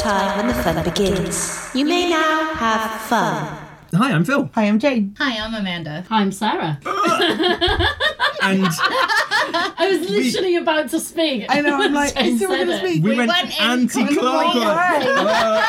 time when the fun begins. You may now have fun. Hi, I'm Phil. Hi, I'm Jane. Hi, I'm Amanda. Hi, I'm Sarah. And I was literally about to speak. I know, I'm like, Jane is someone going to speak? we, We went, went in anti-clockwise. Uh,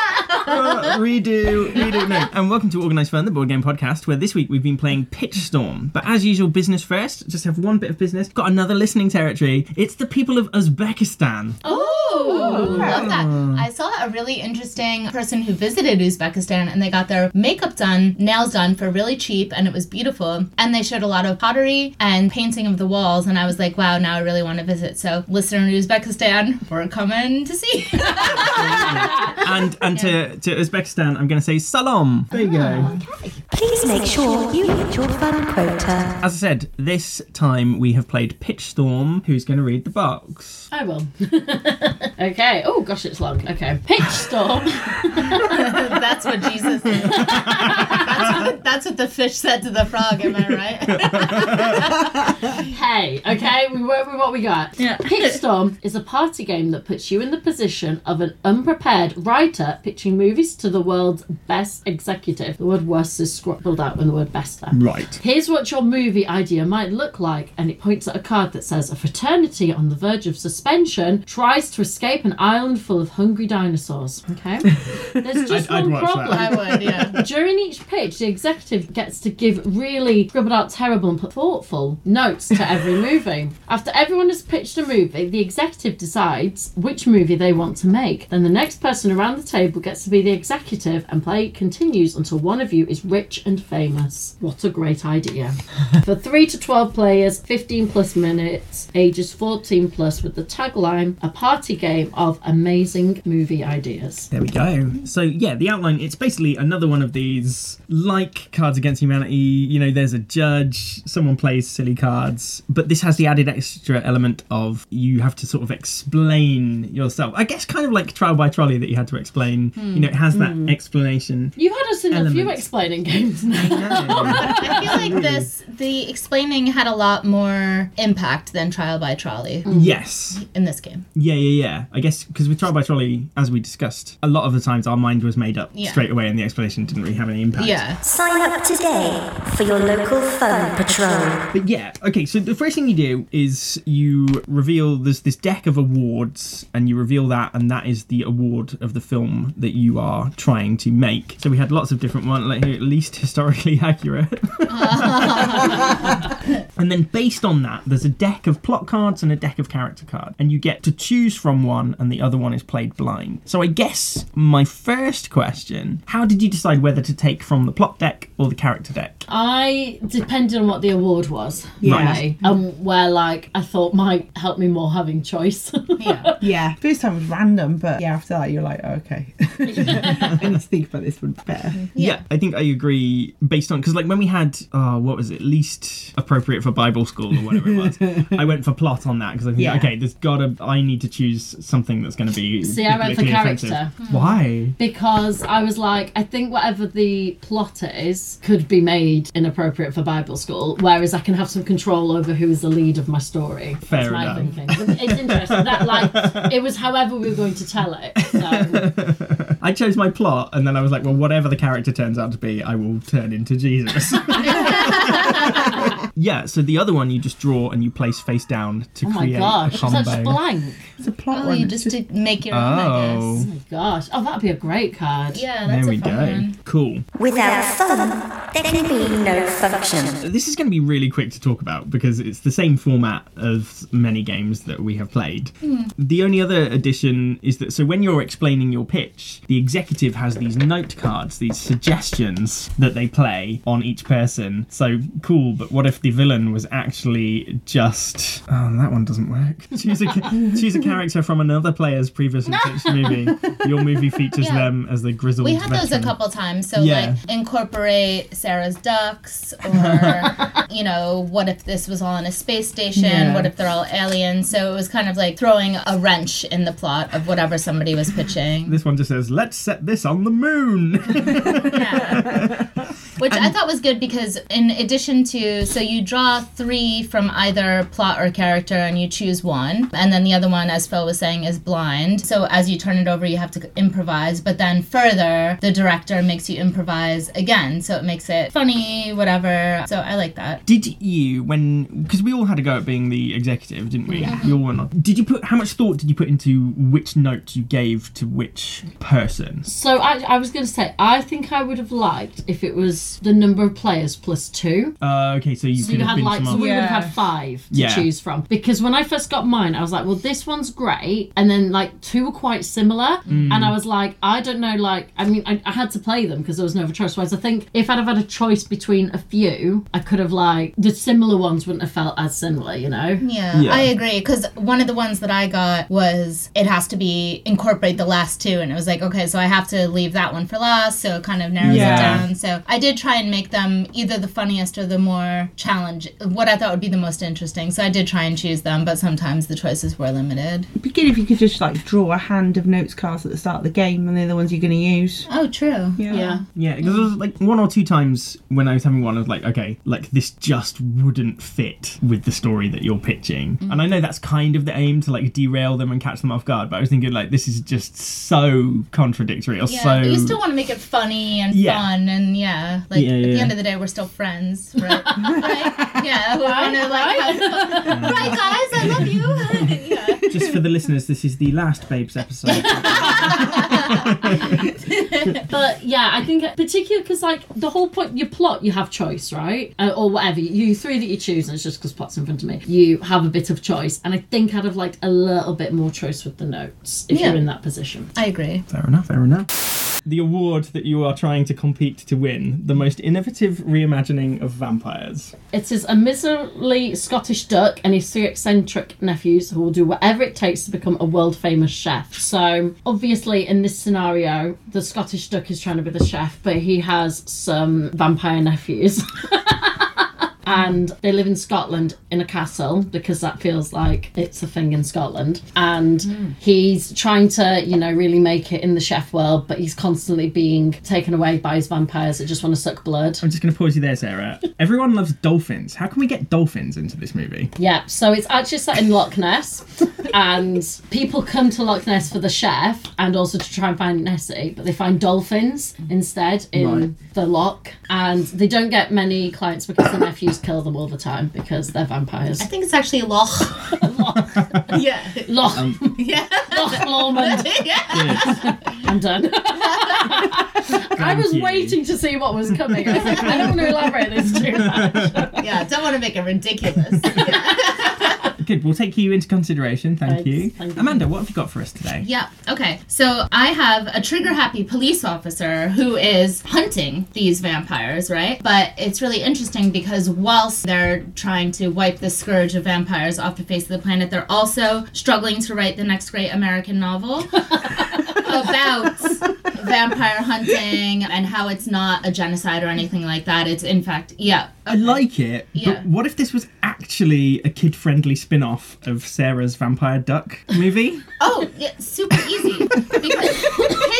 uh, redo, redo. No. And welcome to Organised Fun, the board game podcast, where this week we've been playing Pitch Storm. But as usual, business first. Just have one bit of business. Got another listening territory. It's the people of Uzbekistan. Oh, okay. love that. Hmm. I saw a really interesting person who visited Uzbekistan and they got their makeup done, nails done for really cheap, and it was beautiful. And they showed a lot of pottery and painting of the walls, and I was like, wow, now I really want to visit. So, listener in Uzbekistan, we're coming to see. And and to, to Uzbekistan, I'm going to say salam. There you go. Please make sure you hit your fun quota. As I said, this time we have played Pitch Storm. Who's going to read the box? I will. okay. Oh gosh, it's long. Okay. Pitch storm. that's what Jesus did. That's what, that's what the fish said to the frog, am I right? hey. Okay. We work with what we got. Yeah. Pitch storm is a party game that puts you in the position of an unprepared writer pitching movies to the world's best executive. The word worst is scribbled out when the word best there. Right. Here's what your movie idea might look like, and it points at a card that says a fraternity on the verge of suspension tries to escape an island full of hungry dinosaurs. Okay? There's just I'd- I'd one watch that. problem. I would, yeah. During each pitch, the executive gets to give really scribbled out terrible and thoughtful notes to every movie. After everyone has pitched a movie, the executive decides which movie they want to make. Then the next person around the table gets to be the executive, and play continues until one of you is rich and famous. What a great idea. For 3 to 12 players, 15 plus minutes, ages 14 plus, with the tagline A party game of amazing movie ideas. There we go. So yeah, the outline it's basically another one of these like Cards Against Humanity, you know, there's a judge, someone plays silly cards, but this has the added extra element of you have to sort of explain yourself. I guess kind of like Trial by Trolley that you had to explain. You know, it has that hmm. explanation. You've had us in a few explaining games now. I feel like this, the explaining had a lot more impact than Trial by Trolley Yes. in this game. Yeah, yeah, yeah. I guess because with Trial by Trolley, as we discussed, a lot of the times our mind was made up Yeah. straight away and the explanation didn't really have any impact. Yeah. Sign up today for your local fun patrol. But yeah, okay, so the first thing you do is you reveal there's this deck of awards, and you reveal that, and that is the award of the film that you are trying to make. So we had lots of different ones, like here, least historically accurate. and then based on that, there's a deck of plot cards and a deck of character cards, and you get to choose from one, and the other one is played blind. So I guess my first question how did you decide whether to take from the plot deck or the character deck? I depended on what the award was. Yeah. really, and um, where like I thought might help me more having choice. Yeah. Yeah. First time was random, but yeah, after that, you're like, oh, okay. I need to think about this one better. Yeah. I think I agree based on because like when we had oh what was it least appropriate for Bible school or whatever it was, I went for plot on that because I think Yeah. okay there's gotta I need to choose something that's going to be See, I went for character. offensive. Why? because I was like, I think whatever the plot is could be made inappropriate for Bible school, whereas I can have some control over who is the lead of my story. Fair That's my enough. thinking. It's interesting that like it was however we were going to tell it. So I chose my plot and then I was like well whatever the character turns out to be I will turn into Jesus. yeah. So the other one you just draw and you place face down to create. oh my create gosh, a combo. such blank. It's a plot Oh, one. you just to make your own, I Oh. Oh my gosh. Oh, that'd be a great card. Yeah, that's There we fun go. one. Cool. Without fun, there can be no function. This is going to be really quick to talk about because it's the same format of many games that we have played. Hmm. The only other addition is that so when you're explaining your pitch, the executive has these note cards, these suggestions that they play on each person. So cool, but what if the villain was actually just oh that one doesn't work. Choose a ca- choose a character from another player's previously pitched movie. Your movie features Yeah. them as the grizzled. We had those a couple times. So Yeah. like incorporate Sarah's ducks or you know, what if this was all in a space station? Yeah. What if they're all aliens? So it was kind of like throwing a wrench in the plot of whatever somebody was pitching. This one just says, "Let's set this on the moon." yeah. Which I thought was good because, in addition to, so you draw three from either plot or character and you choose one. And then the other one, as Phil was saying, is blind. So as you turn it over, you have to improvise. But then further, the director makes you improvise again. So it makes it funny, whatever. So I like that. Did you, when, because we all had a go at being the executive, didn't we? Yeah. You all went on. Did you put, how much thought did you put into which note you gave to which person? So I, I was going to say, I think I would have liked if it was the number of players plus two. Uh, okay, so you So could you have had been like, so other- we would have had five to Yeah. choose from. Because when I first got mine, I was like, well, this one's great. And then like two were quite similar. Mm. And I was like, I don't know, like, I mean, I, I had to play them because there was no other choice. Whereas I think if I'd have had a choice between a few, I could have like, the similar ones wouldn't have felt as similar, you know? Yeah, Yeah. I agree. Because one of the ones that I got was it has to be incorporate the last two, and it was like, okay, so I have to leave that one for last, so it kind of narrows Yeah. it down. So I did try and make them either the funniest or the more challenge, what I thought would be the most interesting. So I did try and choose them, but sometimes the choices were limited. It'd be good if you could just like draw a hand of notes cards at the start of the game, and they're the ones you're going to use. Oh, true. Yeah. Yeah, because there was like one or two times when I was having one, I was like, okay, like this just wouldn't fit with the story that you're pitching. Mm. And I know that's kind of the aim to like derail them and catch them off guard, but I was thinking like this is just so contradictory or Yeah, so. but you still want to make it funny and Yeah. fun, and yeah, like Yeah, at yeah, the yeah. end of the day, we're still friends, right? right? Yeah, we want to like, have fun. right, guys, I love you. Yeah. just for the listeners, this is the last Babes episode. But yeah, I think particularly because like the whole point, your plot, you have choice, right, uh, or whatever. You three that you choose, and it's just because plot's in front of me. You have a bit of choice, and I think I'd have liked a little bit more choice with the notes if Yeah. you're in that position. I agree. fair enough, fair enough. The award that you are trying to compete to win, the most innovative reimagining of vampires. It is a miserly Scottish duck and his three eccentric nephews who will do whatever it takes to become a world famous chef. So, obviously, in this scenario, the Scottish duck is trying to be the chef, but he has some vampire nephews. and they live in Scotland in a castle because that feels like it's a thing in Scotland. And hmm. he's trying to, you know, really make it in the chef world, but he's constantly being taken away by his vampires that just want to suck blood. I'm just going to pause you there, Sarah. Everyone loves dolphins. How can we get dolphins into this movie? Yeah, so it's actually set in Loch Ness, and people come to Loch Ness for the chef and also to try and find Nessie, but they find dolphins instead in Right. the loch, and they don't get many clients because the nephews kill them all the time because they're vampires. I think it's actually a Loch. yeah. Loch, um, Yeah. Loch Lomond. yeah. I'm done. I was you. waiting to see what was coming. I was like, I don't want to elaborate this too much. Yeah. Don't want to make it ridiculous. Yeah. Good, we'll take you into consideration. Thank Thanks, you. thank you. Amanda, what have you got for us today? Yeah. Okay. So I have a trigger happy police officer who is hunting these vampires, right? But it's really interesting because whilst they're trying to wipe the scourge of vampires off the face of the planet, they're also struggling to write the next great American novel about vampire hunting and how it's not a genocide or anything like that. It's in fact, yeah. I like it, Yeah. but what if this was actually a kid friendly spin off of Sarah's Vampire Duck movie? Oh, yeah, super easy. Because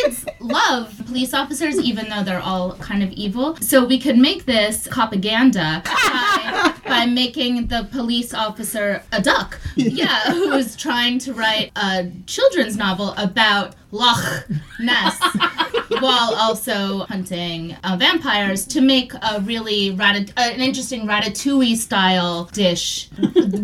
kids love police officers, even though they're all kind of evil. So we could make this propaganda by, by making the police officer a duck. Yeah, who's trying to write a children's novel about Loch Ness while also hunting uh, vampires to make a really rat- uh, an interesting ratatouille style dish,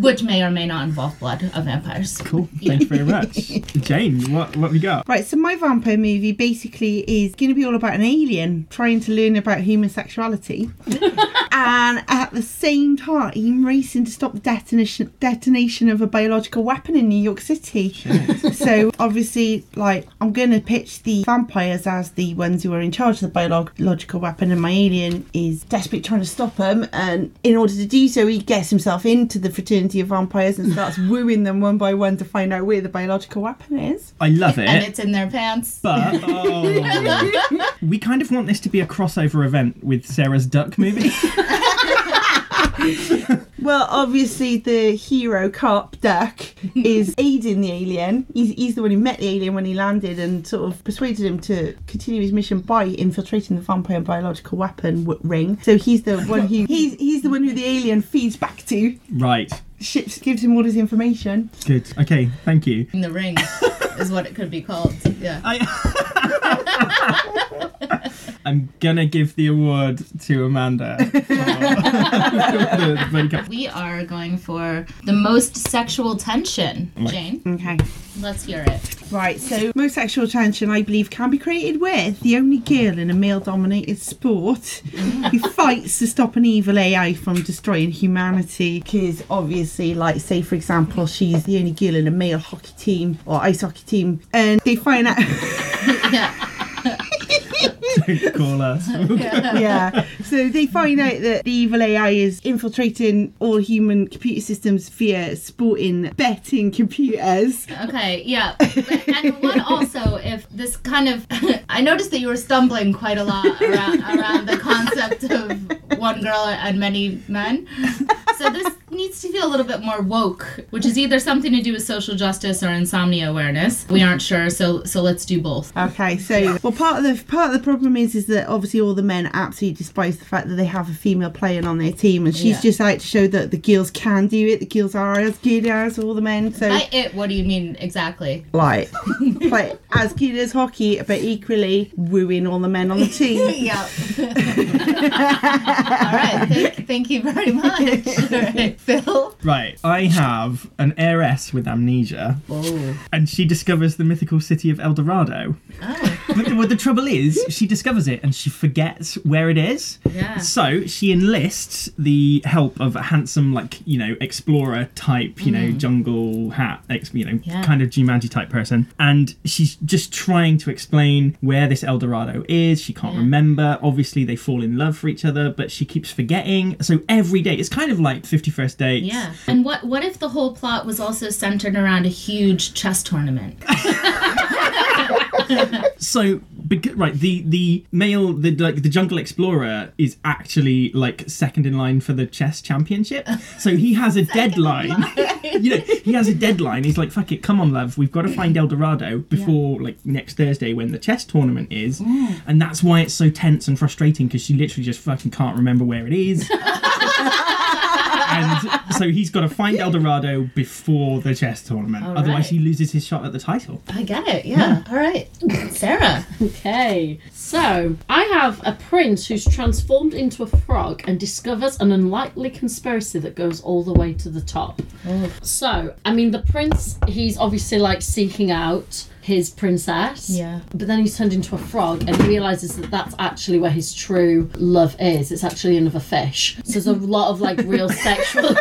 which may or may not involve blood of vampires. Cool, thank you very much. Jane, what, what have we got? Right, so my vampire movie basically is going to be all about an alien trying to learn about human sexuality, and at the same time racing to stop the detonation detonation of a biological weapon in New York City. so obviously, like I'm going to pitch the vampires as the ones who are in charge of the biological weapon, and my alien is desperately trying to stop them. And in order to do so, he gets himself into the fraternity of vampires and starts wooing them one by one to find out where the biological weapon is. I love it, And it's in their pants. But oh, we kind of want this to be a crossover event with Sarah's Duck movie. Well, Well, obviously, the hero cop Duck is aiding the alien. He's, he's the one who met the alien when he landed and sort of persuaded him to continue his mission by infiltrating the vampire biological weapon ring. So he's the one who he's he's the one who the alien feeds back to. Right. Ships gives him all his information. Good. Okay. Thank you. In the ring is what it could be called. Yeah. I. I'm gonna give the award to Amanda. for the Buddy Cop. We are going for the most sexual tension. Jane, Okay. Let's hear it. Right, so most sexual tension, I believe, can be created with the only girl in a male dominated sport who fights to stop an evil AI from destroying humanity. Because obviously, like, say, for example, she's the only girl in a male hockey team or ice hockey team, and they find out. Yeah. Don't call us. yeah. So they find out that the evil AI is infiltrating all human computer systems via sporting betting computers. Okay, yeah. And what also, if this kind of. I noticed that you were stumbling quite a lot around, around the concept of one girl and many men. So this needs to feel a little bit more woke, which is either something to do with social justice or insomnia awareness. We aren't sure, so so let's do both. Okay, so well, part of the part of the problem is is that obviously all the men absolutely despise the fact that they have a female playing on their team, and she's Yeah. just out to show that the girls can do it. The girls are as good as all the men. So By it, what do you mean exactly? like, play as good as hockey, but equally wooing all the men on the team. Yeah. All right. Thank, thank you very much. Right, Phil. Right. I have an heiress with amnesia, oh. and she discovers the mythical city of El Dorado. Oh, But the, well, the trouble is, she discovers it and she forgets where it is. yeah. So she enlists the help of a handsome, like you know, explorer type, you know, mm. jungle hat, ex, you know, Yeah. kind of Jumanji type person, and she's just trying to explain where this El Dorado is. She can't Yeah. remember. Obviously, they fall in love for each other, but she keeps forgetting. So every day, it's kind of like Fifty First Dates. Yeah. And what what if the whole plot was also centered around a huge chess tournament? So, right, the the male, the like the jungle explorer is actually like second in line for the chess championship. So he has a deadline. you know, he has a deadline. He's like, "Fuck it, come on, love, we've got to find El Dorado before like next Thursday when the chess tournament is." Mm. And that's why it's so tense and frustrating because she literally just fucking can't remember where it is. And so he's got to find El Dorado before the chess tournament. All Otherwise, he loses his shot at the title. I get it. Yeah. All right. Sarah. Okay, so I have a prince who's transformed into a frog and discovers an unlikely conspiracy that goes all the way to the top. So, I mean, the prince, he's obviously like seeking out his princess. Yeah. But then he's turned into a frog and he realizes that that's actually where his true love is. It's actually another fish. So there's a lot of like real sexual.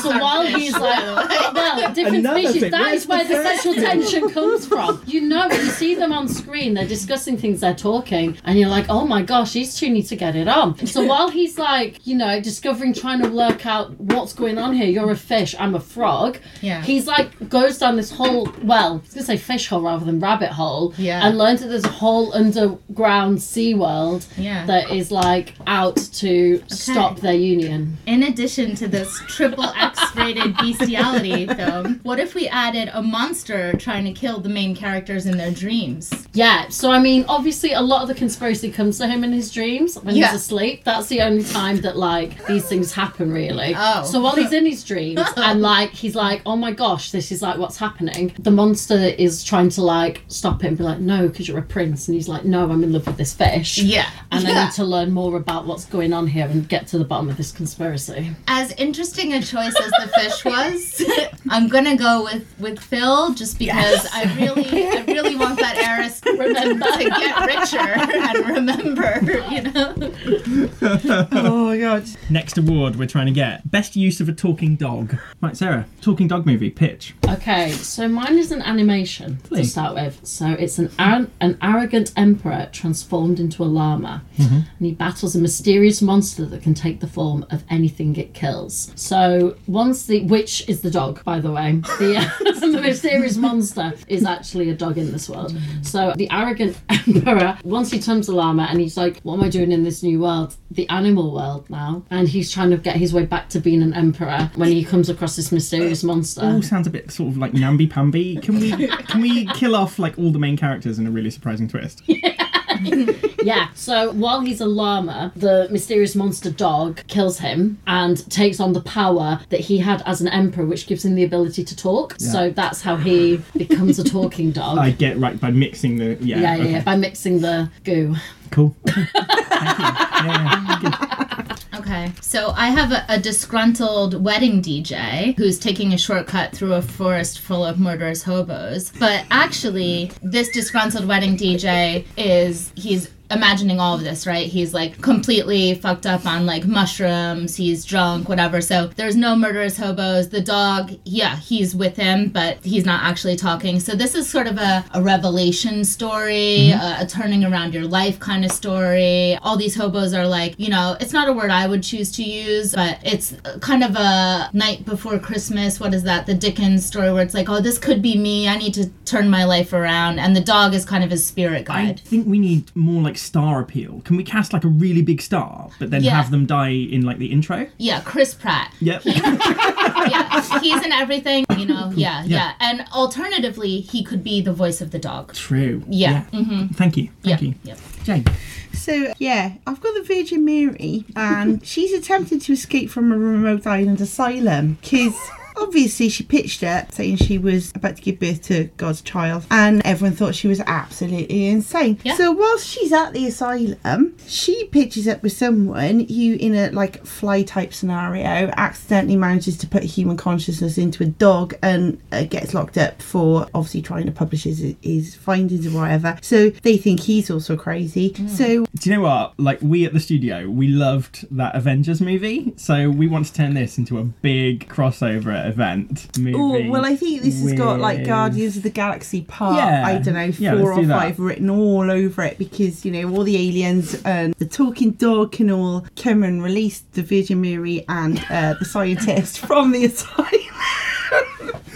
So while he's like, well, different Another species, thing. that Where's is where the the sexual tension comes from. You know, when you see them on screen, they're discussing things, they're talking, and you're like, oh my gosh, these two need to get it on. So while he's like, you know, discovering, trying to work out what's going on here, you're a fish, I'm a frog. Yeah. He's like, goes down this whole, well, I was going to say fish hole rather than rabbit hole. Yeah. And learns that there's a whole underground sea world Yeah. that is like out to stop their union. In addition to this triple X-rated bestiality film, what if we added a monster trying to kill the main characters in their dreams? Yeah, so I mean, obviously, a lot of the conspiracy comes to him in his dreams when Yeah. he's asleep. That's the only time that like these things happen, really. Oh. So while he's in his dreams and like he's like, oh my gosh, this is like what's happening. The monster is trying to like stop him, be like, no, because you're a prince, and he's like, no, I'm in love with this fish. Yeah. And I need to learn more about what's going on here and get to the bottom of this conspiracy. As interesting a choice as the fish was, I'm gonna go with with Phil just because I really I really want that heiress Remember. to get richer and remember, you know. oh my god. Next award we're trying to get best use of a talking dog. Right, Sarah, talking dog movie pitch. Okay, so mine is an animation to Please. start with. So it's an ar- an arrogant emperor transformed into a llama, mm-hmm. and he battles a mysterious monster that can take the form of anything it kills. So once the which is the dog, by the way, the, uh, the mysterious monster is actually a dog in this world. Mm. So the arrogant emperor once he turns a llama and he's like, "What am I doing in this new world?" world, the animal world now, and he's trying to get his way back to being an emperor when he comes across this mysterious monster. all sounds a bit sort of like namby pamby. Can we can we kill off like all the main characters in a really surprising twist? Yeah. So while he's a llama, the mysterious monster dog kills him and takes on the power that he had as an emperor, which gives him the ability to talk. So that's how he becomes a talking dog. I get right by mixing the yeah. yeah, yeah, okay. yeah, by mixing the goo. Cool. Thank you. Yeah, yeah. Okay, so I have a, a disgruntled wedding DJ who's taking a shortcut through a forest full of murderous hobos. But actually, this disgruntled wedding DJ is he's imagining all of this, right? He's like completely fucked up on like mushrooms, he's drunk, whatever. So there's no murderous hobos. The dog, yeah, he's with him, but he's not actually talking. So this is sort of a, a revelation story, mm-hmm. a, a turning around your life kind of story. All these hobos are like, you know, it's not a word I would choose to use, but it's kind of a night before Christmas. What is that? The Dickens story where it's like, oh, this could be me. I need to turn my life around. And the dog is kind of his spirit guide. I think we need more like star appeal. Can we cast like a really big star, but then Yeah. have them die in like the intro? Yeah, Chris Pratt. Yep. yeah, he's in everything, you know. Yeah, yeah, Yeah. And alternatively, he could be the voice of the dog. True. Yeah. Mm-hmm. Thank you. Thank yeah. you. Yep. Jane. So yeah, I've got the Virgin Mary, and she's attempting to escape from a remote island asylum because. Obviously, she pitched it saying she was about to give birth to God's child, and everyone thought she was absolutely insane. Yeah. So, whilst she's at the asylum, she pitches up with someone who, in a like fly type scenario, accidentally manages to put human consciousness into a dog and uh, gets locked up for obviously trying to publish his, his findings or whatever. So, they think he's also crazy. So, Do you know what? Like we at the studio, we loved that Avengers movie, so we want to turn this into a big crossover event. Oh well, I think this has got like Guardians of the Galaxy part. Yeah. I don't know, four let's or do that. five written all over it because you know all the aliens and the talking dog can all come and release the Virgin Mary and uh, the scientist from the asylum.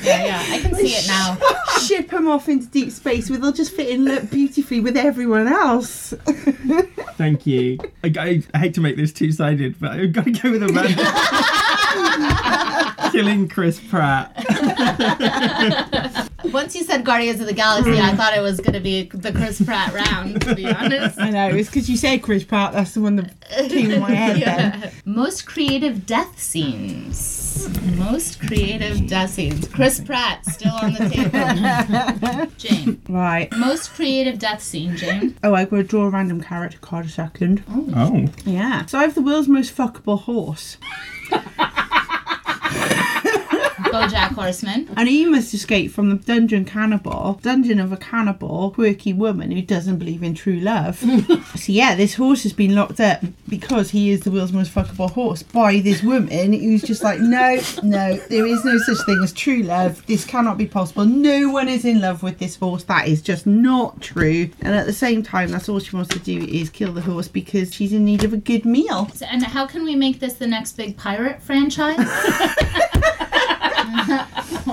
Yeah, yeah. I can see it now. Ship them off into deep space where they'll just fit in look beautifully with everyone else. Thank you. I, I, I hate to make this two sided, but I've got to go with Avengers. Killing Chris Pratt. Once you said Guardians of the Galaxy, I thought it was going to be the Chris Pratt round, to be honest. I know it's because you said Chris Pratt. That's the one that came in my head. Then. Most creative death scenes. Most creative death scenes. Chris Pratt still on the table. Jane. Right. Most creative death scene, Jane. Oh, I'm going to draw a random character card a second. Oh. oh. Yeah. So I have the world's most fuckable horse. Bojack Horseman. And he must escape from the dungeon cannibal, dungeon of a cannibal, quirky woman who doesn't believe in true love. so yeah, this horse has been locked up because he is the world's most fuckable horse by this woman who's just like, no, no, there is no such thing as true love. This cannot be possible. No one is in love with this horse. That is just not true. And at the same time, that's all she wants to do is kill the horse because she's in need of a good meal. So, and how can we make this the next big pirate franchise?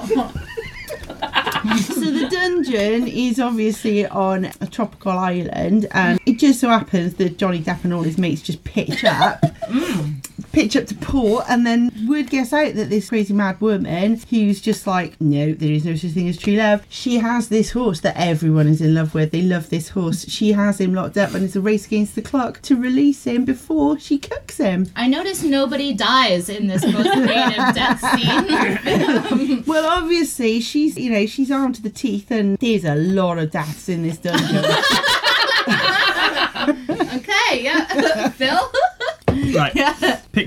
so the dungeon is obviously on a tropical island, and it just so happens that Johnny Depp and all his mates just pitch up. Mm. Pitch up to port, and then word gets out that this crazy mad woman, who's just like, no, there is no such thing as true love. She has this horse that everyone is in love with. They love this horse. She has him locked up, and it's a race against the clock to release him before she cooks him. I notice nobody dies in this most creative death scene. Well, obviously, she's you know she's armed to the teeth, and there's a lot of deaths in this dungeon. okay, yeah. Phil? Right.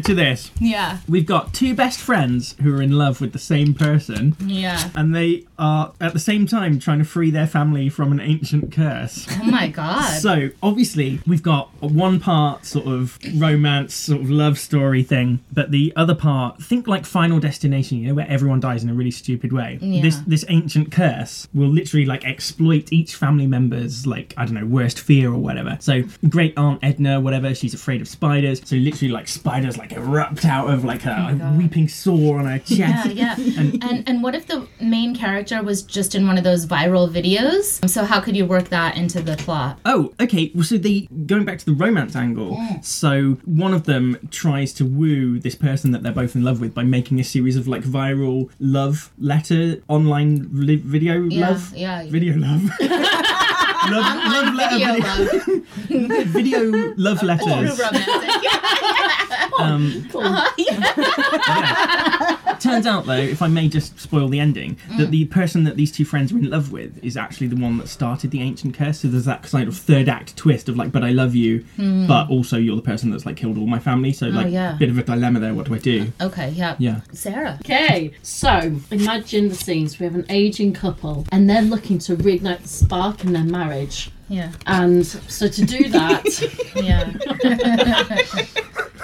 Picture this. Yeah. We've got two best friends who are in love with the same person, Yeah. and they are at the same time trying to free their family from an ancient curse. Oh my god. So obviously we've got a one part sort of romance, sort of love story thing, but the other part, think like Final Destination, you know, where everyone dies in a really stupid way. Yeah. This this ancient curse will literally like exploit each family member's like I don't know worst fear or whatever. So great aunt Edna, whatever, she's afraid of spiders. So literally like spiders like erupt out of like her a oh weeping sore on her chest. yeah, yeah. And- And and what if the main character character was just in one of those viral videos. So how could you work that into the plot? Oh, okay. Well, so the going back to the romance angle. So one of them tries to woo this person that they're both in love with by making a series of like viral love letter online li- video Yeah, love yeah. video love. love, love letter Video love. video love letters. True romantic. Um, Turns out, though, if I may just spoil the ending, that mm. the person that these two friends are in love with is actually the one that started the ancient curse. So there's that kind of third act twist of like, but I love you, hmm. but also you're the person that's like killed all my family. So oh, like, yeah. bit of a dilemma there. What do I do? Okay, yeah. Yeah. Sarah. Okay, so imagine the scenes. We have an aging couple, and they're looking to reignite the spark in their marriage. Yeah. And so to do that, Yeah.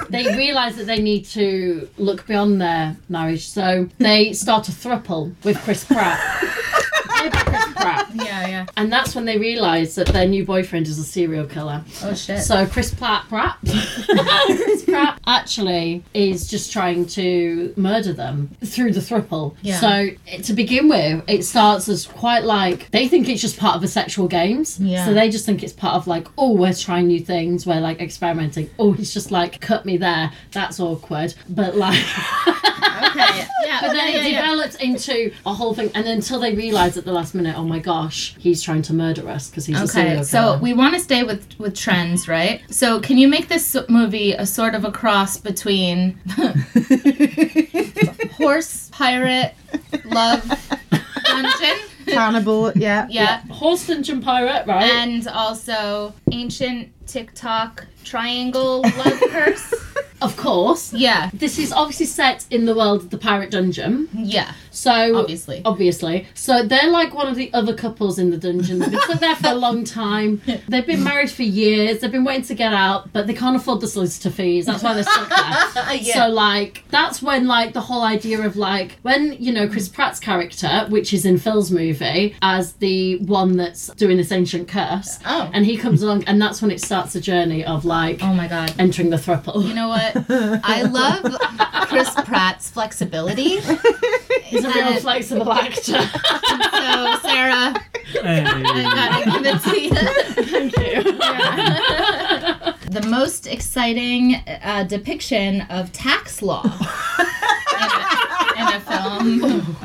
they realise that they need to look beyond their marriage. So they start a thruple with Chris Pratt. Chris Pratt. Yeah, yeah. And that's when they realise that their new boyfriend is a serial killer. Oh shit. So Chris Pratt, Pratt, Chris Pratt actually is just trying to murder them through the thruple. Yeah. So to begin with, it starts as quite like they think it's just part of the sexual games. Yeah. So they just think it's part of like, oh, we're trying new things, we're like experimenting. Oh, he's just like cut me there. That's awkward. But like. okay. Yeah. But then yeah, it yeah. develops into a whole thing, and until they realise at the last minute, oh my gosh, he's trying to murder us because he's a Okay, serial so we want to stay with with trends, right? So can you make this movie a sort of a cross between horse pirate love dungeon, Cannibal, yeah. yeah, Horse Dungeon Pirate, right? and also ancient TikTok triangle love curse? of course. Yeah, This is obviously set in the world of the Pirate Dungeon. yeah, So obviously. Obviously. So they're like one of the other couples in the dungeon. They've been there for a long time. They've been married for years. They've been waiting to get out, but they can't afford the solicitor fees. That's why they're stuck there. Yeah. So like that's when like the whole idea of like when you know Chris Pratt's character, which is in Phil's movie, as the one that's doing this ancient curse, Oh. and he comes along, and that's when it starts the journey of like Oh my god. entering the thruple. You know what? I love Chris Pratt's flexibility. He's a real And- flexible actor. So, Sarah, Hey. I gotta give it to you. Thank you. the most exciting uh, depiction of tax law in, a, in a film.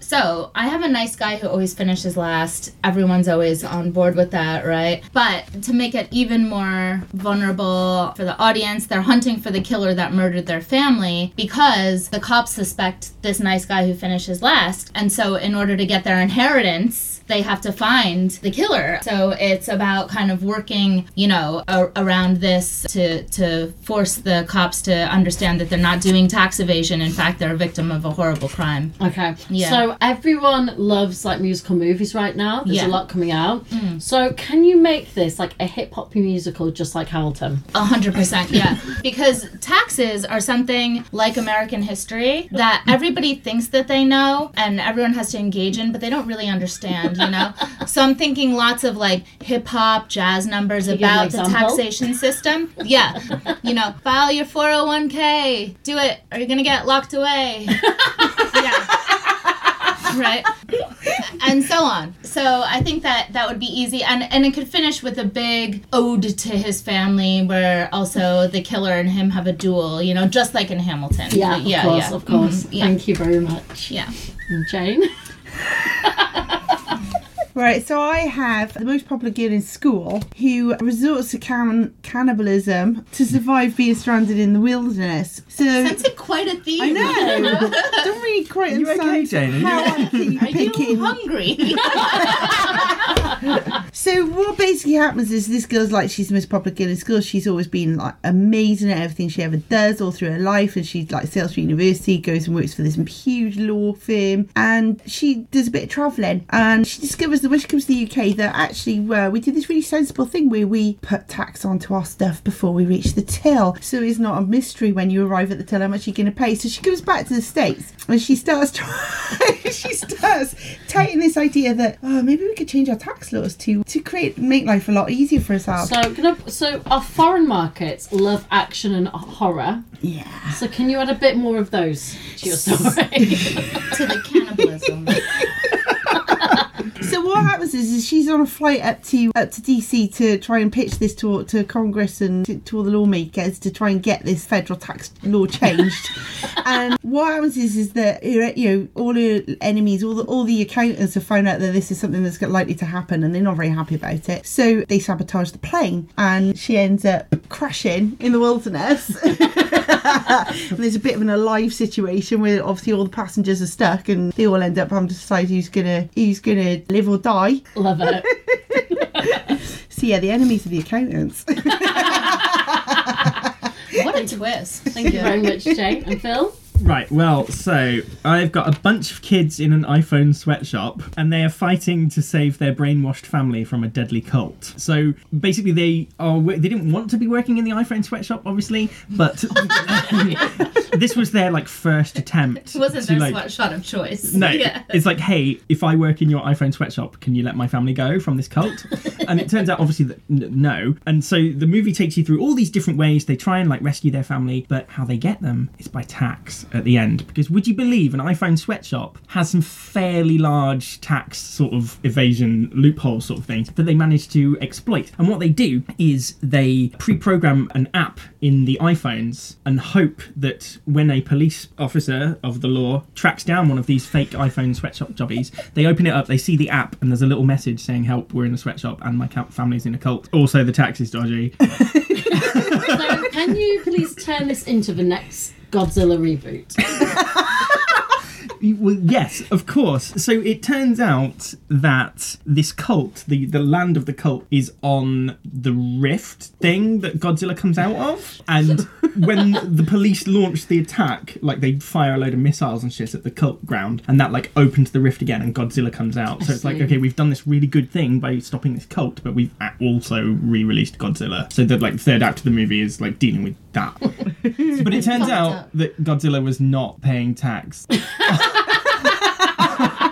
So I have a nice guy who always finishes last. Everyone's always on board with that, right? But to make it even more vulnerable for the audience, they're hunting for the killer that murdered their family because the cops suspect this nice guy who finishes last. And so, in order to get their inheritance, they have to find the killer. So it's about kind of working, you know, a- around this to to force the cops to understand that they're not doing tax evasion. In fact, they're a victim of a horrible crime. Okay. Yeah. So everyone loves like musical movies right now. There's Yeah. Mm. a lot coming out. So can you make this like a hip hop musical just like Hamilton? A hundred percent, yeah. Because taxes are something like American history that everybody thinks that they know and everyone has to engage in, but they don't really understand, you know? so I'm thinking lots of like hip hop, jazz numbers about the taxation system. Yeah. You know, file your 401k, do it, or you're gonna get locked away. yeah. Right and so on. So I think that that would be easy, and and it could finish with a big ode to his family, where also the killer and him have a duel. You know, just like in Hamilton. Yeah, of yeah, course, yeah. of course. Mhm, yeah. Thank you very much. Yeah. And Jane? Right, so I have the most popular girl in school who resorts to can- cannibalism to survive being stranded in the wilderness. So That's a quite a theme. I know. don't really quite Are you understand okay, Jane? Are you how I keep Are you hungry? So what basically happens is this girl's like she's the most popular girl in school. She's always been like amazing at everything she ever does all through her life, and she like sails through university, goes and works for this huge law firm, and she does a bit of travelling. And she discovers that when she comes to the UK, that actually uh, we did this really sensible thing where we put tax onto our stuff before we reach the till, so it's not a mystery when you arrive at the till how much you're going to pay. So she comes back to the states and she starts trying, she starts taking this idea that oh maybe we could change our tax laws to to create make life a lot easier for herself. So, can I, so our foreign markets love action and horror. yeah. So, can you add a bit more of those to your story? to the cannibalism. So what happens is, is she's on a flight up to up to DC to try and pitch this to to Congress and to, to all the lawmakers to try and get this federal tax law changed. and what happens is is that you know all her enemies, all the all the accountants have found out that this is something that's likely to happen, and they're not very happy about it. So they sabotage the plane, and she ends up crashing in the wilderness. and there's a bit of an alive situation where obviously all the passengers are stuck and they all end up having to decide who's gonna who's gonna live or die. Love it. So yeah, the enemies are the accountants. What a twist. Thank you very much, Jane and Phil. Right, well, so I've got a bunch of kids in an iPhone sweatshop and they are fighting to save their brainwashed family from a deadly cult. So basically, they are they didn't want to be working in the iPhone sweatshop, obviously, but this was their like first attempt. It wasn't their like, sweatshot of choice. No, Yeah. it's like, hey, if I work in your iPhone sweatshop, can you let my family go from this cult? and it turns out, obviously, that n- no. And so the movie takes you through all these different ways they try and like rescue their family, but how they get them is by tax at the end. Because would you believe an iPhone sweatshop has some fairly large tax sort of evasion loophole sort of things that they manage to exploit? And what they do is they pre-program an app in the iPhones and hope that when a police officer of the law tracks down one of these fake iPhone sweatshop jobbies, they open it up, they see the app, and there's a little message saying, "Help, we're in a sweatshop, and my family's in a cult." Also, the tax is dodgy. So, can you please turn this into the next Godzilla reboot? Well, yes, of course. So it turns out that this cult, the, the land of the cult, is on the rift thing that Godzilla comes out of. And when the police launch the attack, like they fire a load of missiles and shit at the cult ground, and that like opens the rift again, and Godzilla comes out. So it's like, okay, we've done this really good thing by stopping this cult, but we've also re-released Godzilla. So the like third act of the movie is like dealing with that. but it turns out that Godzilla was not paying tax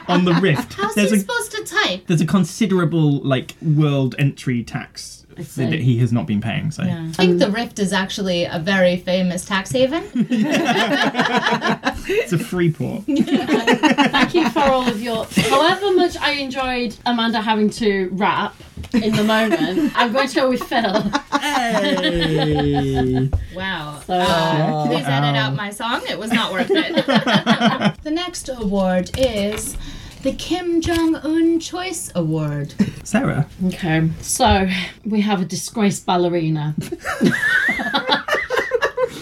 on the rift. How's there's he a supposed to type? there's a considerable like world entry tax. That he has not been paying. So yeah. I think the Rift is actually a very famous tax haven. it's a free port. Thank you for all of your. However much I enjoyed Amanda having to rap in the moment, I'm going to go with Phil. hey. Wow. So, Uh, please edit out my song. It was not worth it. the next award is the Kim Jong Un Choice Award. Sarah, Okay, so we have a disgraced ballerina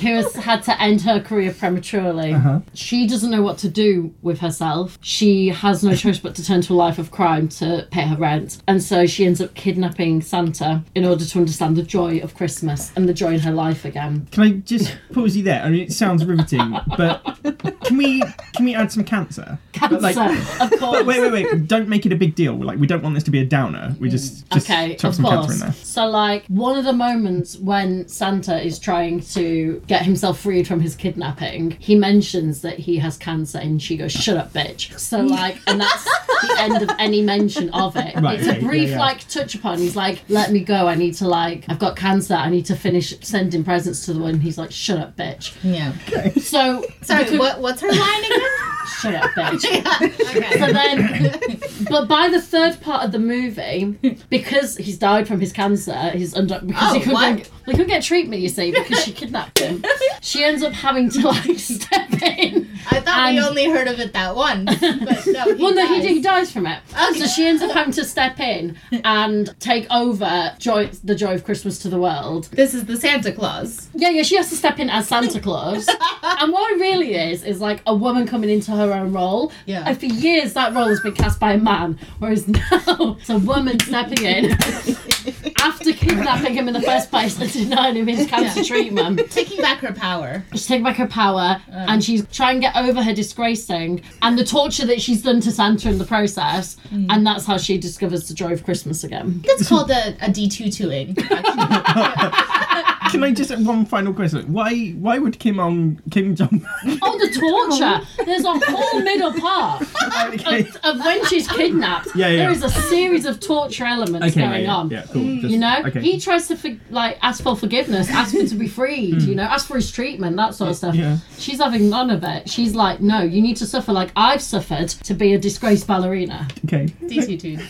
who has had to end her career prematurely. Uh-huh. She doesn't know what to do with herself. She has no choice but to turn to a life of crime to pay her rent. And so she ends up kidnapping Santa in order to understand the joy of Christmas and the joy in her life again. can I just pause you there? I mean, it sounds riveting, but can we can we add some cancer? But, like- of course. But wait, wait, wait! Don't make it a big deal. Like, we don't want this to be a downer. We just, mm. just Okay, chuck of some cancer in course. there. So, like, one of the moments when Santa is trying to get himself freed from his kidnapping, he mentions that he has cancer, and she goes, "Shut up, bitch." So, like, and that's the end of any mention of it. Right, it's a okay, yeah, brief, yeah. like, touch upon. He's like, "Let me go. I need to, like, I've got cancer. I need to finish sending presents to the one." He's like, "Shut up, bitch." Yeah. So, Sorry, because- what, what's her line again? Shut up, bitch. okay. So then, but by the third part of the movie, because he's died from his cancer, he's under because Oh, he couldn't he couldn't get treatment. You see, because she kidnapped him. She ends up having to like step in. I thought we only heard of it that once. But no, he Well, no, he, dies. he dies from it. Okay. So she ends up having to step in and take over joy, the joy of Christmas to the world. This is the Santa Claus. Yeah, yeah, she has to step in as Santa Claus. and what it really is, is like a woman coming into her own role. Yeah. And for years, that role has been cast by a man, whereas now it's a woman stepping in after kidnapping him in the first place and denying him his cancer Yeah. treatment. Taking back her power. She's taking back her power um. and she's trying to get over her disgracing and the torture that she's done to Santa in the process. Mm. And that's how she discovers the joy of Christmas again. It's called a, a D2-2ing. Can I just one final question? Why why would Kim on Kim Jong? Oh, the torture! There's a whole middle part okay. of when she's kidnapped, Yeah, yeah. there is a series of torture elements Okay, going yeah, on. yeah, cool. Mm. Just- You know, okay. he tries to for, like ask for forgiveness, ask for to be freed. Mm. You know, ask for his treatment, that sort of stuff. Yeah. She's having none of it. She's like, no, you need to suffer like I've suffered to be a disgraced ballerina. okay. DT2.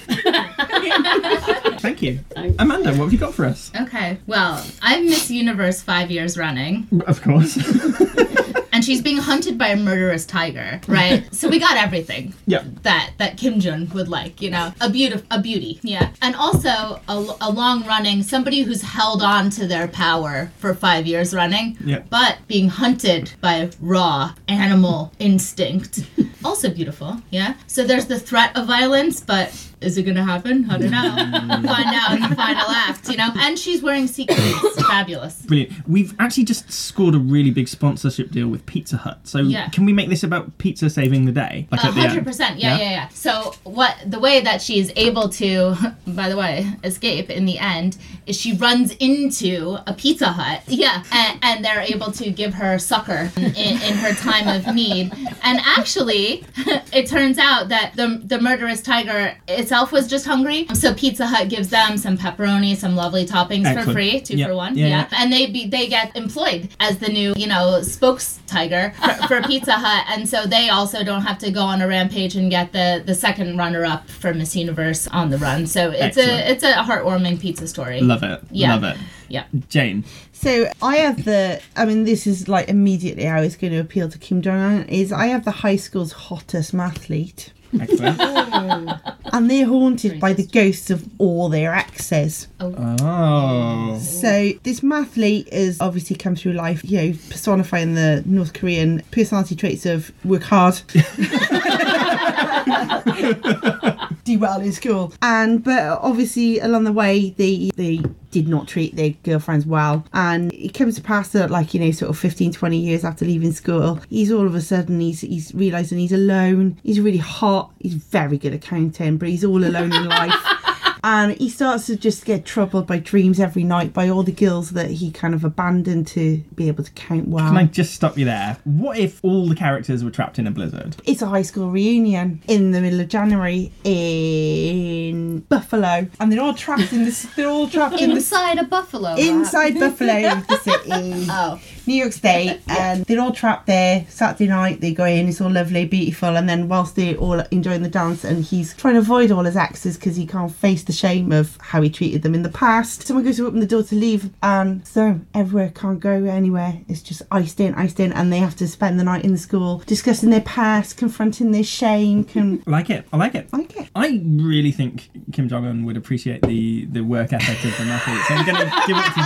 Thank you, Thanks. Amanda. What have you got for us? Okay, well, I'm Miss Universe five years running, Of course. and she's being hunted by a murderous tiger, right? so we got everything yeah. that that Kim Jun would like, you know, a beauty, a beauty, yeah, and also a, a long running somebody who's held on to their power for five years running, Yeah. but being hunted by raw animal instinct, also beautiful, yeah. So there's the threat of violence, but is it gonna happen? I don't know. Mm. Find out in the final act, you know. And she's wearing sequins, fabulous. Brilliant. We've actually just scored a really big sponsorship deal with Pizza Hut. So Yeah. can we make this about pizza saving the day? Like A hundred percent, yeah, yeah, yeah. So what the way that she's able to, by the way, escape in the end is she runs into a Pizza Hut, yeah, and, and they're able to give her succor in, in her time of need. And actually, it turns out that the the murderous tiger itself was just hungry, so Pizza Hut gives them some pepperoni, some lovely toppings for free, two Yeah, for one, yeah, yeah, yeah. and they be they get employed as the new you know spokes tiger for, for Pizza Hut, and so they also don't have to go on a rampage and get the the second runner up for Miss Universe on the run. So it's Excellent. a it's a heartwarming pizza story. Love it. Yeah. Love it. Yeah. Jane. So I have the. I mean, this is like immediately how it's going to appeal to Kim Jong Un. Is I have the high school's hottest mathlete, Excellent. and they're haunted by the ghosts of all their exes. oh. So this mathlete is obviously come through life, you know, personifying the North Korean personality traits of work hard. do well in school and but obviously along the way they they did not treat their girlfriends well. And it comes to pass that like you know sort of 15 20 years after leaving school he's all of a sudden he's he's realizing he's alone. He's really hot. He's very good at counting but he's all alone in life and he starts to just get troubled by dreams every night by all the girls that he kind of abandoned to be able to count well Can I just stop you there? What if all the characters were trapped in a blizzard? it's a high school reunion in the middle of January in Buffalo, and they're all trapped in this. They're all trapped in this Inside a buffalo. inside Buffalo, the city, Oh. New York State, and they're all trapped there. Saturday night, they go in. It's all lovely, beautiful, and then whilst they're all enjoying the dance, and he's trying to avoid all his exes because he can't face the shame of how he treated them in the past. Someone goes to open the door to leave, and so everywhere can't go anywhere. It's just iced in, iced in, and they have to spend the night in the school discussing their past, confronting their shame. Can I like it. I like it. like it. I really think Kim Jong Un would appreciate the, the work ethic of the athletes. So I'm going to give it to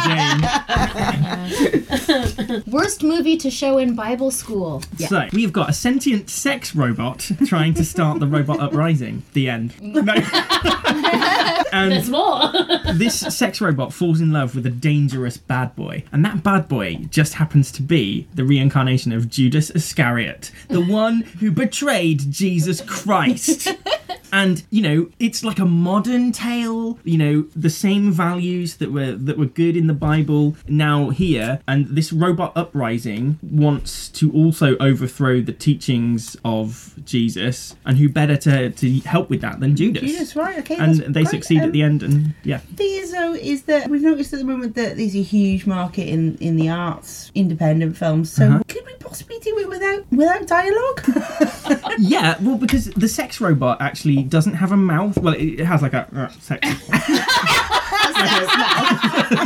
Jane. Worst movie to show in Bible school. So we've got a sentient sex robot trying to start the robot uprising. The end. No. There's and more. this sex robot falls in love with a dangerous bad boy, and that bad boy just happens to be the reincarnation of Judas Iscariot, the one who betrayed Jesus Christ. and you know it's like a modern tale you know the same values that were that were good in the bible now here and this robot uprising wants to also overthrow the teachings of jesus and who better to, to help with that than judas, Judas, right? Okay, and they great. succeed Um, at the end and yeah the thing is though is that we've noticed at the moment that there's a huge market in in the arts independent films so Uh-huh. could we possibly do it without without dialogue yeah well because the sex robot actually doesn't have a mouth. Well it, it has like a uh, sex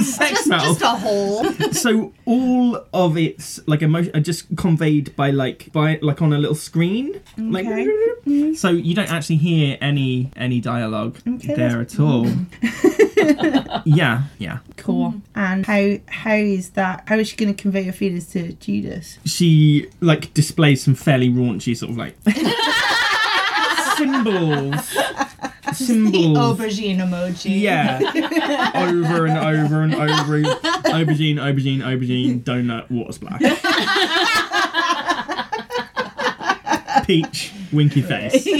sex mouth. Just a hole. so all of its like emotion are just conveyed by like by like on a little screen. Like Okay. so you don't actually hear any any dialogue Okay, there at all. Yeah yeah. Cool. And how how is that how is she going to convey her feelings to judas she like displays some fairly raunchy sort of like symbols The symbols aubergine emoji. Yeah. over and over and over. Aubergine, aubergine, aubergine, donut, water splash. Peach, winky face.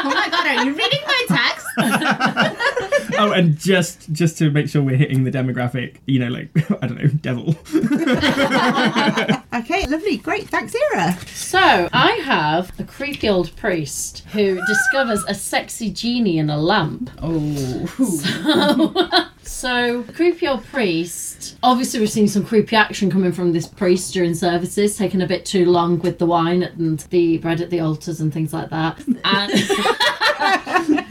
Oh my god, are you reading my text? Oh, and just just to make sure we're hitting the demographic, you know, like I don't know, devil. Okay, lovely, great. Thanks, Ira. So I have a creepy old priest who discovers a sexy genie in a lamp. Oh. So, creepy old priest. Obviously, we've seen some creepy action coming from this priest during services, taking a bit too long with the wine and the bread at the altars and things like that. And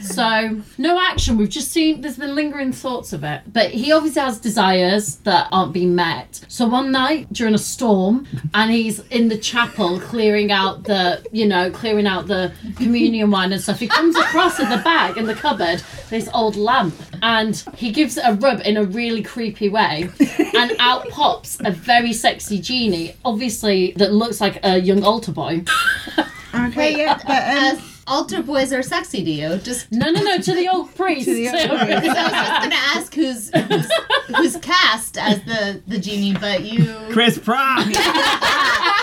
so, no action. We've just seen there's been lingering thoughts of it. But he obviously has desires that aren't being met. So, one night during a storm, and he's in the chapel clearing out the, you know, clearing out the communion wine and stuff, he comes across in the bag in the cupboard this old lamp and he gives it a rub in a really creepy way and out pops a very sexy genie obviously that looks like a young altar boy Okay, yeah, but um, As altar boys are sexy to you. Just no no no to the old priest To the old priest. I was just gonna ask who's who's, who's cast as the the genie, but you. Chris Pratt.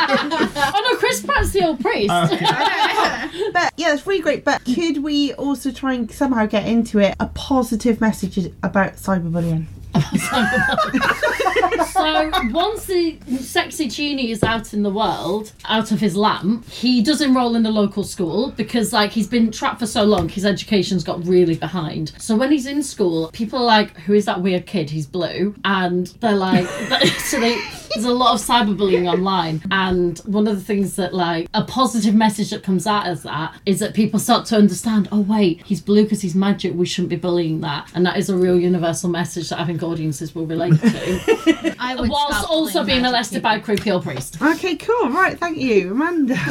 oh no chris pratt's the old priest Okay. but yeah, it's really great. But could we also try and somehow get into it a positive message about cyberbullying? so once the sexy genie is out in the world out of his lamp he does enroll in the local school because like he's been trapped for so long his education's got really behind. So when he's in school people are like who is that weird kid? He's blue. And they're like so they there's a lot of cyberbullying online and one of the things that like a positive message that comes out of that is that people start to understand oh wait he's blue because he's magic we shouldn't be bullying that and that is a real universal message that i think audiences will relate to I would whilst also being molested people. by a creepy old priest Okay, cool. Right, thank you, Amanda.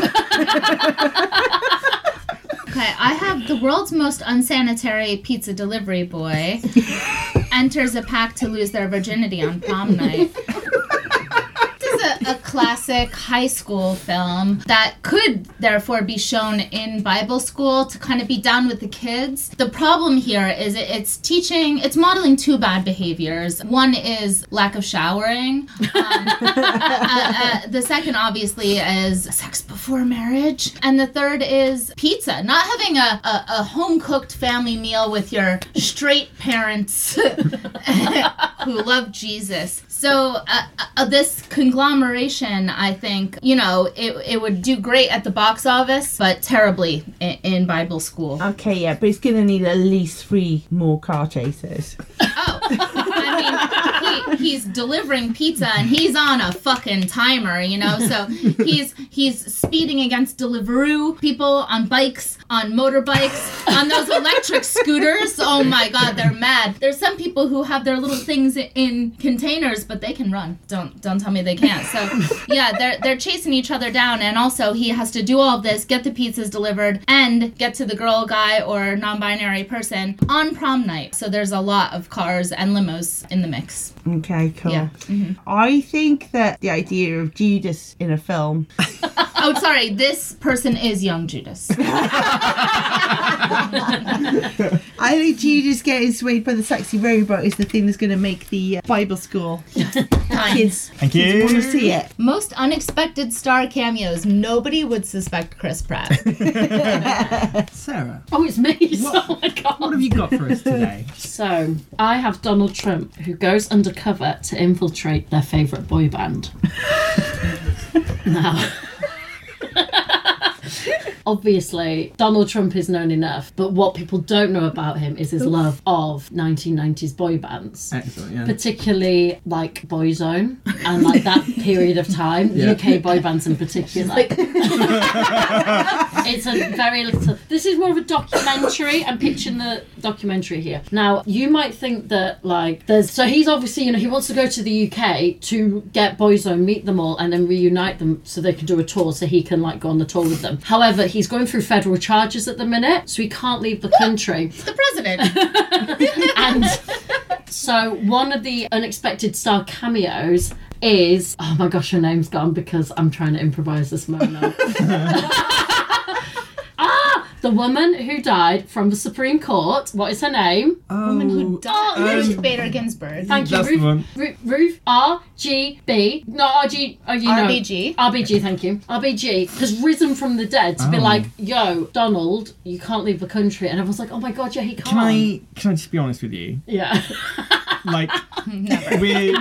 Okay, I have the world's most unsanitary pizza delivery boy enters a pack to lose their virginity on prom night. A, a classic high school film that could therefore be shown in Bible school to kind of be down with the kids. The problem here is it, it's teaching, it's modeling two bad behaviors. One is lack of showering. Um, uh, uh, the second, obviously, is sex before marriage. And the third is pizza. Not having a, a, a home cooked family meal with your straight parents who love Jesus. So, uh, uh, this conglomeration, I think, you know, it, it would do great at the box office, but terribly in, in Bible school. okay, yeah, but it's gonna need at least three more car chases. Oh, I mean, he, he's delivering pizza and he's on a fucking timer, you know. So he's he's speeding against Deliveroo people on bikes, on motorbikes, on those electric scooters. Oh my god, they're mad. There's some people who have their little things in containers, but they can run. Don't don't tell me they can't. So yeah, they're they're chasing each other down, and also he has to do all of this, get the pizzas delivered, and get to the girl, guy, or non-binary person on prom night. So there's a lot of cars and limos in the mix. Okay, cool. Yeah. Mm-hmm. I think that the idea of Judas in a film Oh, sorry. This person is young Judas. I think Judas getting swayed by the sexy robot is the thing that's going to make the uh, Bible school kids, Thank kids you. want to see it. Most unexpected star cameos. Nobody would suspect Chris Pratt. Sarah, oh it's me What- oh my god what have you got for us today? so i have donald trump who goes undercover to infiltrate their favourite boy band now obviously Donald Trump is known enough, but what people don't know about him is his love of 1990s boy bands. Excellent. Yeah. Particularly like Boyzone and like that period of time, Yeah. UK boy bands in particular. it's a very little. This is more of a documentary. I'm pitching the documentary here. Now, you might think that like there's so he's obviously you know he wants to go to the UK to get Boyzone, meet them all, and then reunite them so they can do a tour, so he can like go on the tour with them. However, he's going through federal charges at the minute, so he can't leave the country. It's the president. and so one of the unexpected star cameos is oh my gosh her name's gone because i'm trying to improvise this moment The woman who died from the Supreme Court. What is her name? Woman who Oh, died. um, Ruth Bader Ginsburg. Thank you, That's the Ruth. one. Ruth R G B. No R G. Oh, you know. RBG. RBG, thank you. RBG has risen from the dead to be Oh. like, yo, Donald, you can't leave the country. And everyone's like, oh my god, yeah, he can't. Can I can I just be honest with you? Yeah. Like we're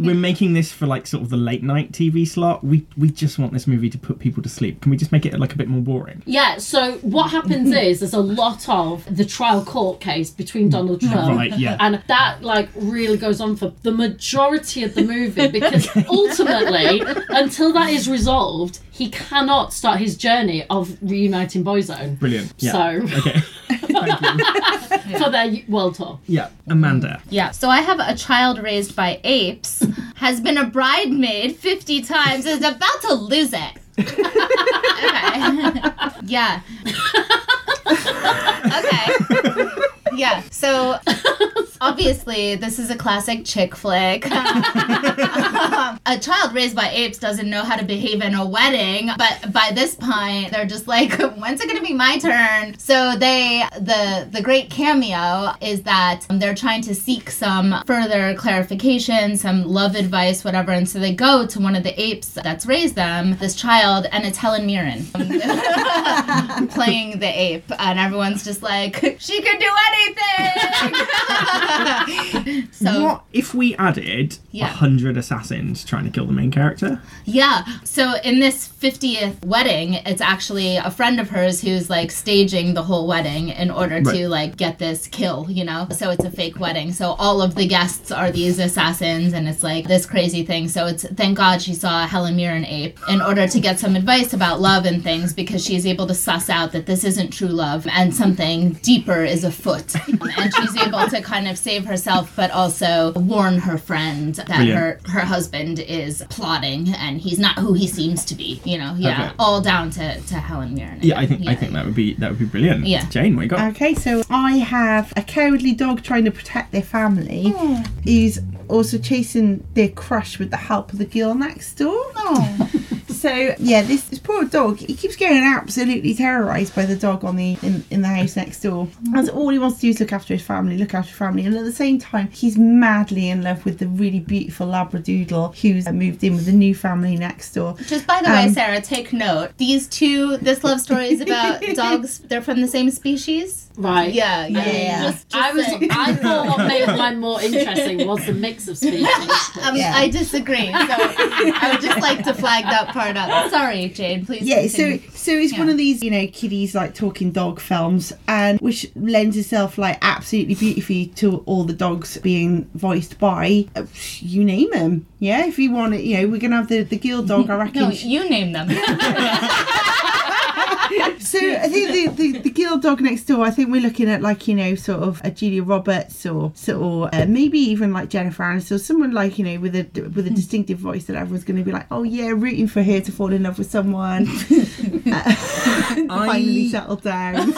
we're making this for like sort of the late night TV slot. We we just want this movie to put people to sleep. Can we just make it like a bit more boring? yeah, so what happens is there's a lot of the trial court case between Donald mm. Trump. Right, yeah. And that like really goes on for the majority of the movie because ultimately, until that is resolved, he cannot start his journey of reuniting Boyzone Brilliant. Yeah. So- okay. Thank you. for their world tour. Yeah, Amanda. Yeah. So I have a child raised by apes, has been a bridemaid 50 times, is about to lose it. okay. yeah. okay. Yeah. So obviously this is a classic chick flick. a child raised by apes doesn't know how to behave in a wedding, but by this point they're just like, when's it gonna be my turn? So they the the great cameo is that they're trying to seek some further clarification, some love advice, whatever, and so they go to one of the apes that's raised them, this child, and it's Helen Mirren playing the ape, and everyone's just like, she could do anything. so what if we added a Yeah. hundred assassins trying to kill the main character? Yeah. So in this 50th wedding, it's actually a friend of hers who's like staging the whole wedding in order to like get this kill, you know? So it's a fake wedding. So all of the guests are these assassins and it's like this crazy thing. So it's thank God she saw Helen Mirren ape in order to get some advice about love and things because she's able to suss out that this isn't true love and something deeper is afoot. and she's able to kind of save herself but also warn her friend that Brilliant. her her husband is plotting and he's not who he seems to be. You know, yeah, Okay. all down to, to Helen Mirren. Yeah, I think I think that would be that would be brilliant. Yeah. Jane, what you got? Okay, so I have a cowardly dog trying to protect their family hmm. who's also chasing their crush with the help of the girl next door. Oh. So yeah, this, this poor dog, he keeps getting absolutely terrorised by the dog on the in, in the house next door. Hmm. That's all he wants to do is look after his family, look after his family, and at the same time, he's madly in love with the really beautiful Labradoodle who's moved in with the new family next door. Just by the way, Um, Sarah, take note. These two, this love story is about dogs. They're from the same species. Right. Yeah, yeah, yeah. Just, just I was. saying. I thought what made mine more interesting was the mix of species. Um, Yeah. I disagree. So I would just like to flag that part up. Sorry, Jane. Please. Yeah, so continue. so it's one of these, you know, kiddies like talking dog films, and which lends itself like absolutely beautifully to all the dogs being voiced by uh, you name them. Yeah, if you want it, you know, we're gonna have the the girl dog. I reckon. no, you name them. so I think the, the the girl dog next door. I think we're looking at like you know sort of a Julia Roberts or sort of uh, maybe even like Jennifer Aniston, someone like you know with a with a distinctive voice that everyone's going to be like, oh yeah, rooting for her to fall in love with someone. Uh, finally settle down.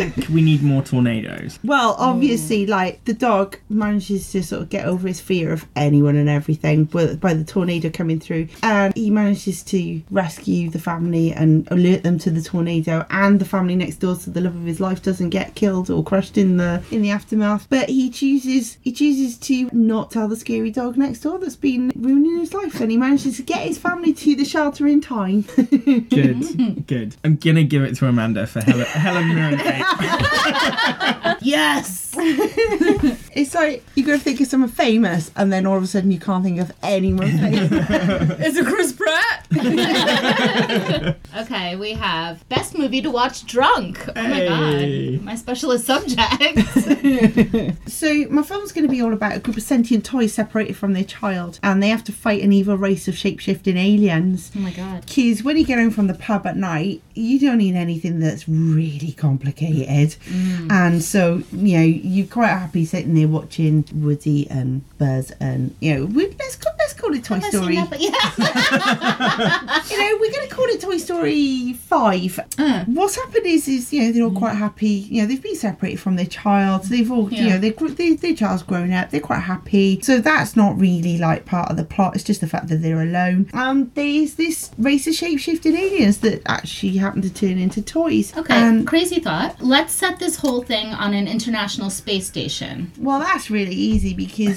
I think we need more tornadoes. Well, obviously, mm. like the dog manages to sort of get over his fear of anyone and everything by, by the tornado coming through, and he manages to rescue the family and alert them to the tornado and the family next door, to the love of his life doesn't get killed or crushed in the in the aftermath. But he chooses he chooses to not tell the scary dog next door that's been ruining his life, and he manages to get his family to the shelter in time. Good, good. I'm gonna give it to Amanda for Helen, Helen Mirren. yes. it's like you got to think of someone famous, and then all of a sudden you can't think of anyone famous. Is it Chris Pratt? okay, we have best movie to watch drunk. Oh my Hey. god, my specialist subject. So my film's going to be all about a group of sentient toys separated from their child, and they have to fight an evil race of shape-shifting aliens. oh my god. Because when you get home from the pub at night, you don't need anything that's really complicated, mm. and so you know you're quite happy sitting there watching Woody and um, Buzz and you know we, let's call, let's call it Toy Story. that, yeah. You know we're going to call it Toy Story Five. Mm. What's happened is is you know they're all mm. quite happy. You know they've been separated from their child. They've all you know they they their child's grown up. They're quite happy. So that's not really like part of the plot. It's just the fact that they're alone. And there's this race of shape shifting aliens that actually happen to turn into toys. Okay, crazy thought. Let's set this whole thing on an international space station. well, that's really easy because.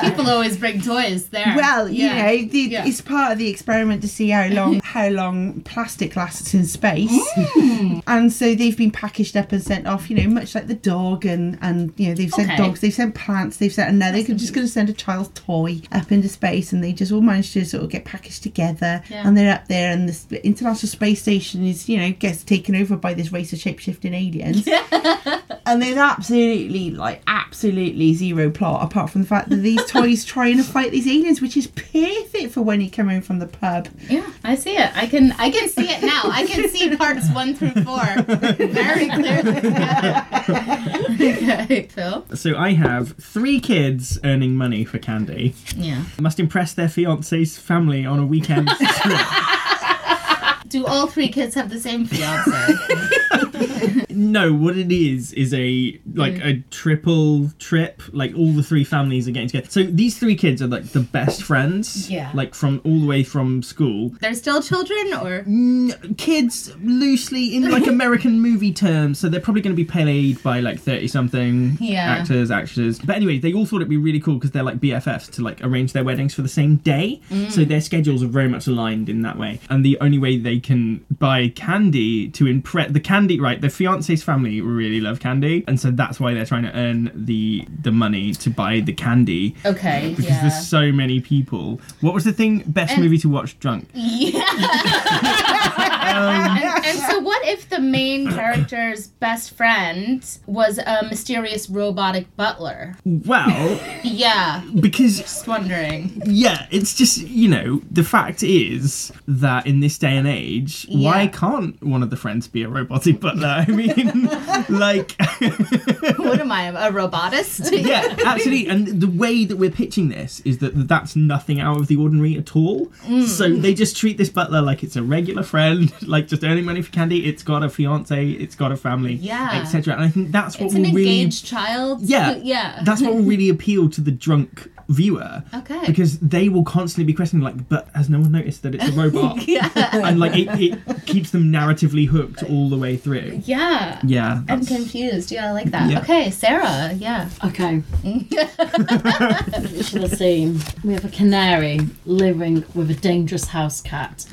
People always bring toys there. Well, you Yeah. know, the, Yeah. it's part of the experiment to see how long how long plastic lasts in space, Mm. and so they've been packaged up and sent off. You know, much like the dog, and and you know they've sent Okay. dogs, they've sent plants, they've sent, and now they're just going to send a child's toy up into space, and they just all managed to sort of get packaged together, Yeah. and they're up there, and the international space station is you know gets taken over by this race of shapeshifting aliens. And there's absolutely, like, absolutely zero plot apart from the fact that these toys trying to fight these aliens, which is perfect for when you come in from the pub. Yeah, I see it. I can I can see it now. I can see parts one through four very clearly. Yeah. okay, Phil. So I have three kids earning money for candy. Yeah. Must impress their fiance's family on a weekend trip. Do all three kids have the same fiance? No, what it is is a like Mm. a triple trip. Like all the three families are getting together. So these three kids are like the best friends. Yeah. Like from all the way from school. They're still children, or Mm, kids loosely in like American movie terms, so they're probably going to be played by like thirty something Yeah. actors, actresses. But anyway, they all thought it'd be really cool because they're like BFFs to like arrange their weddings for the same day, Mm. so their schedules are very much aligned in that way. And the only way they can buy candy to impress the candy, right? The fiance's family really love candy, and so that's why they're trying to earn the the money to buy the candy. okay, Because yeah. there's so many people. What was the thing? Best And- movie to watch drunk. and, um, and so, what if the main character's best friend was a mysterious robotic butler? Well, Yeah, because just wondering. yeah, it's just you know the fact is that in this day and age, why can't one of the friends be a robotic butler? I mean, like, What am I, a robotist? yeah, absolutely. And the way that we're pitching this is that that's nothing out of the ordinary at all. Mm. So they just treat this butler like it's a regular friend, like just earning money for candy. It's got a fiance, it's got a family, Yeah. etc. And I think that's what It's will an really engaged child. Yeah, yeah. That's what will really appeal to the drunk viewer. Okay. Because they will constantly be questioning, like, but has no one noticed that it's a robot? yeah. And like, it, it keeps them narratively hooked all the way through. Yeah. Yeah. I'm that's- confused. Yeah, I like that. Yeah. Okay, Sarah. Yeah. Okay. Picture the scene. We have a canary living with a dangerous house cat.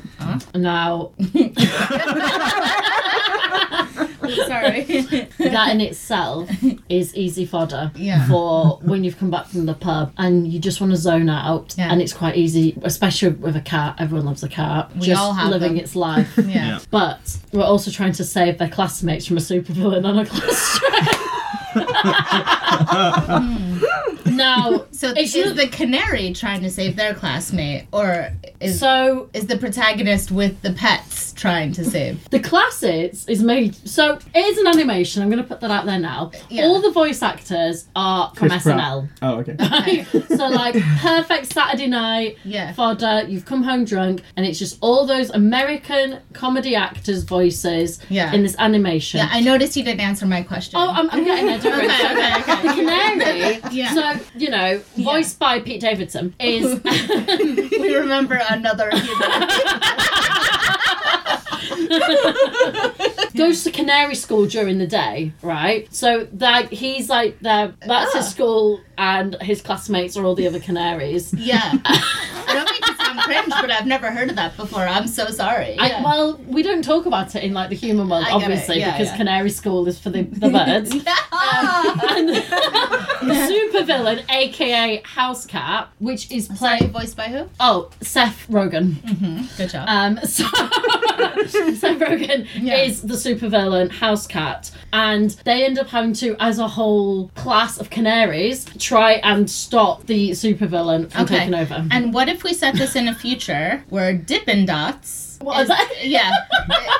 Now, Sorry. that in itself is easy fodder Yeah. for when you've come back from the pub and you just want to zone out. Yeah. And it's quite easy, especially with a cat. Everyone loves a cat. We just all have living them. its life. yeah. Yeah. But we're also trying to save their classmates from a supervillain on a class trip. now, So It's is not- the canary trying to save their classmate, or is so is the protagonist with the pets trying to save? The classics is made so it is an animation. I'm going to put that out there now. Yeah. All the voice actors are from Chris Pratt. SNL. Oh, okay. so like perfect Saturday night Yeah. fodder. You've come home drunk, and it's just all those American comedy actors' voices Yeah. in this animation. Yeah, I noticed you didn't answer my question. Oh, I'm, I'm getting there. Don't worry. Okay, okay, okay. The canary. Yeah. So you know, voiced by Pete Davidson is we remember another human. goes to canary school during the day, right? So that he's like there. That's Ah. his school, and his classmates are all the other canaries. Yeah. I don't mean to sound cringe, but I've never heard of that before. I'm so sorry. I, Yeah. well, we don't talk about it in like the human world, I obviously, Yeah, because yeah. canary school is for the, the birds. and the supervillain, aka House Cat, which is Sorry, played. voiced by who? Oh, Seth Rogen. Good job. Um, so Seth Rogen is the supervillain House Cat, and they end up having to, as a whole class of canaries, try and stop the supervillain from Okay. taking over. And what if we set this in a future where Dippin' Dots What is, are yeah,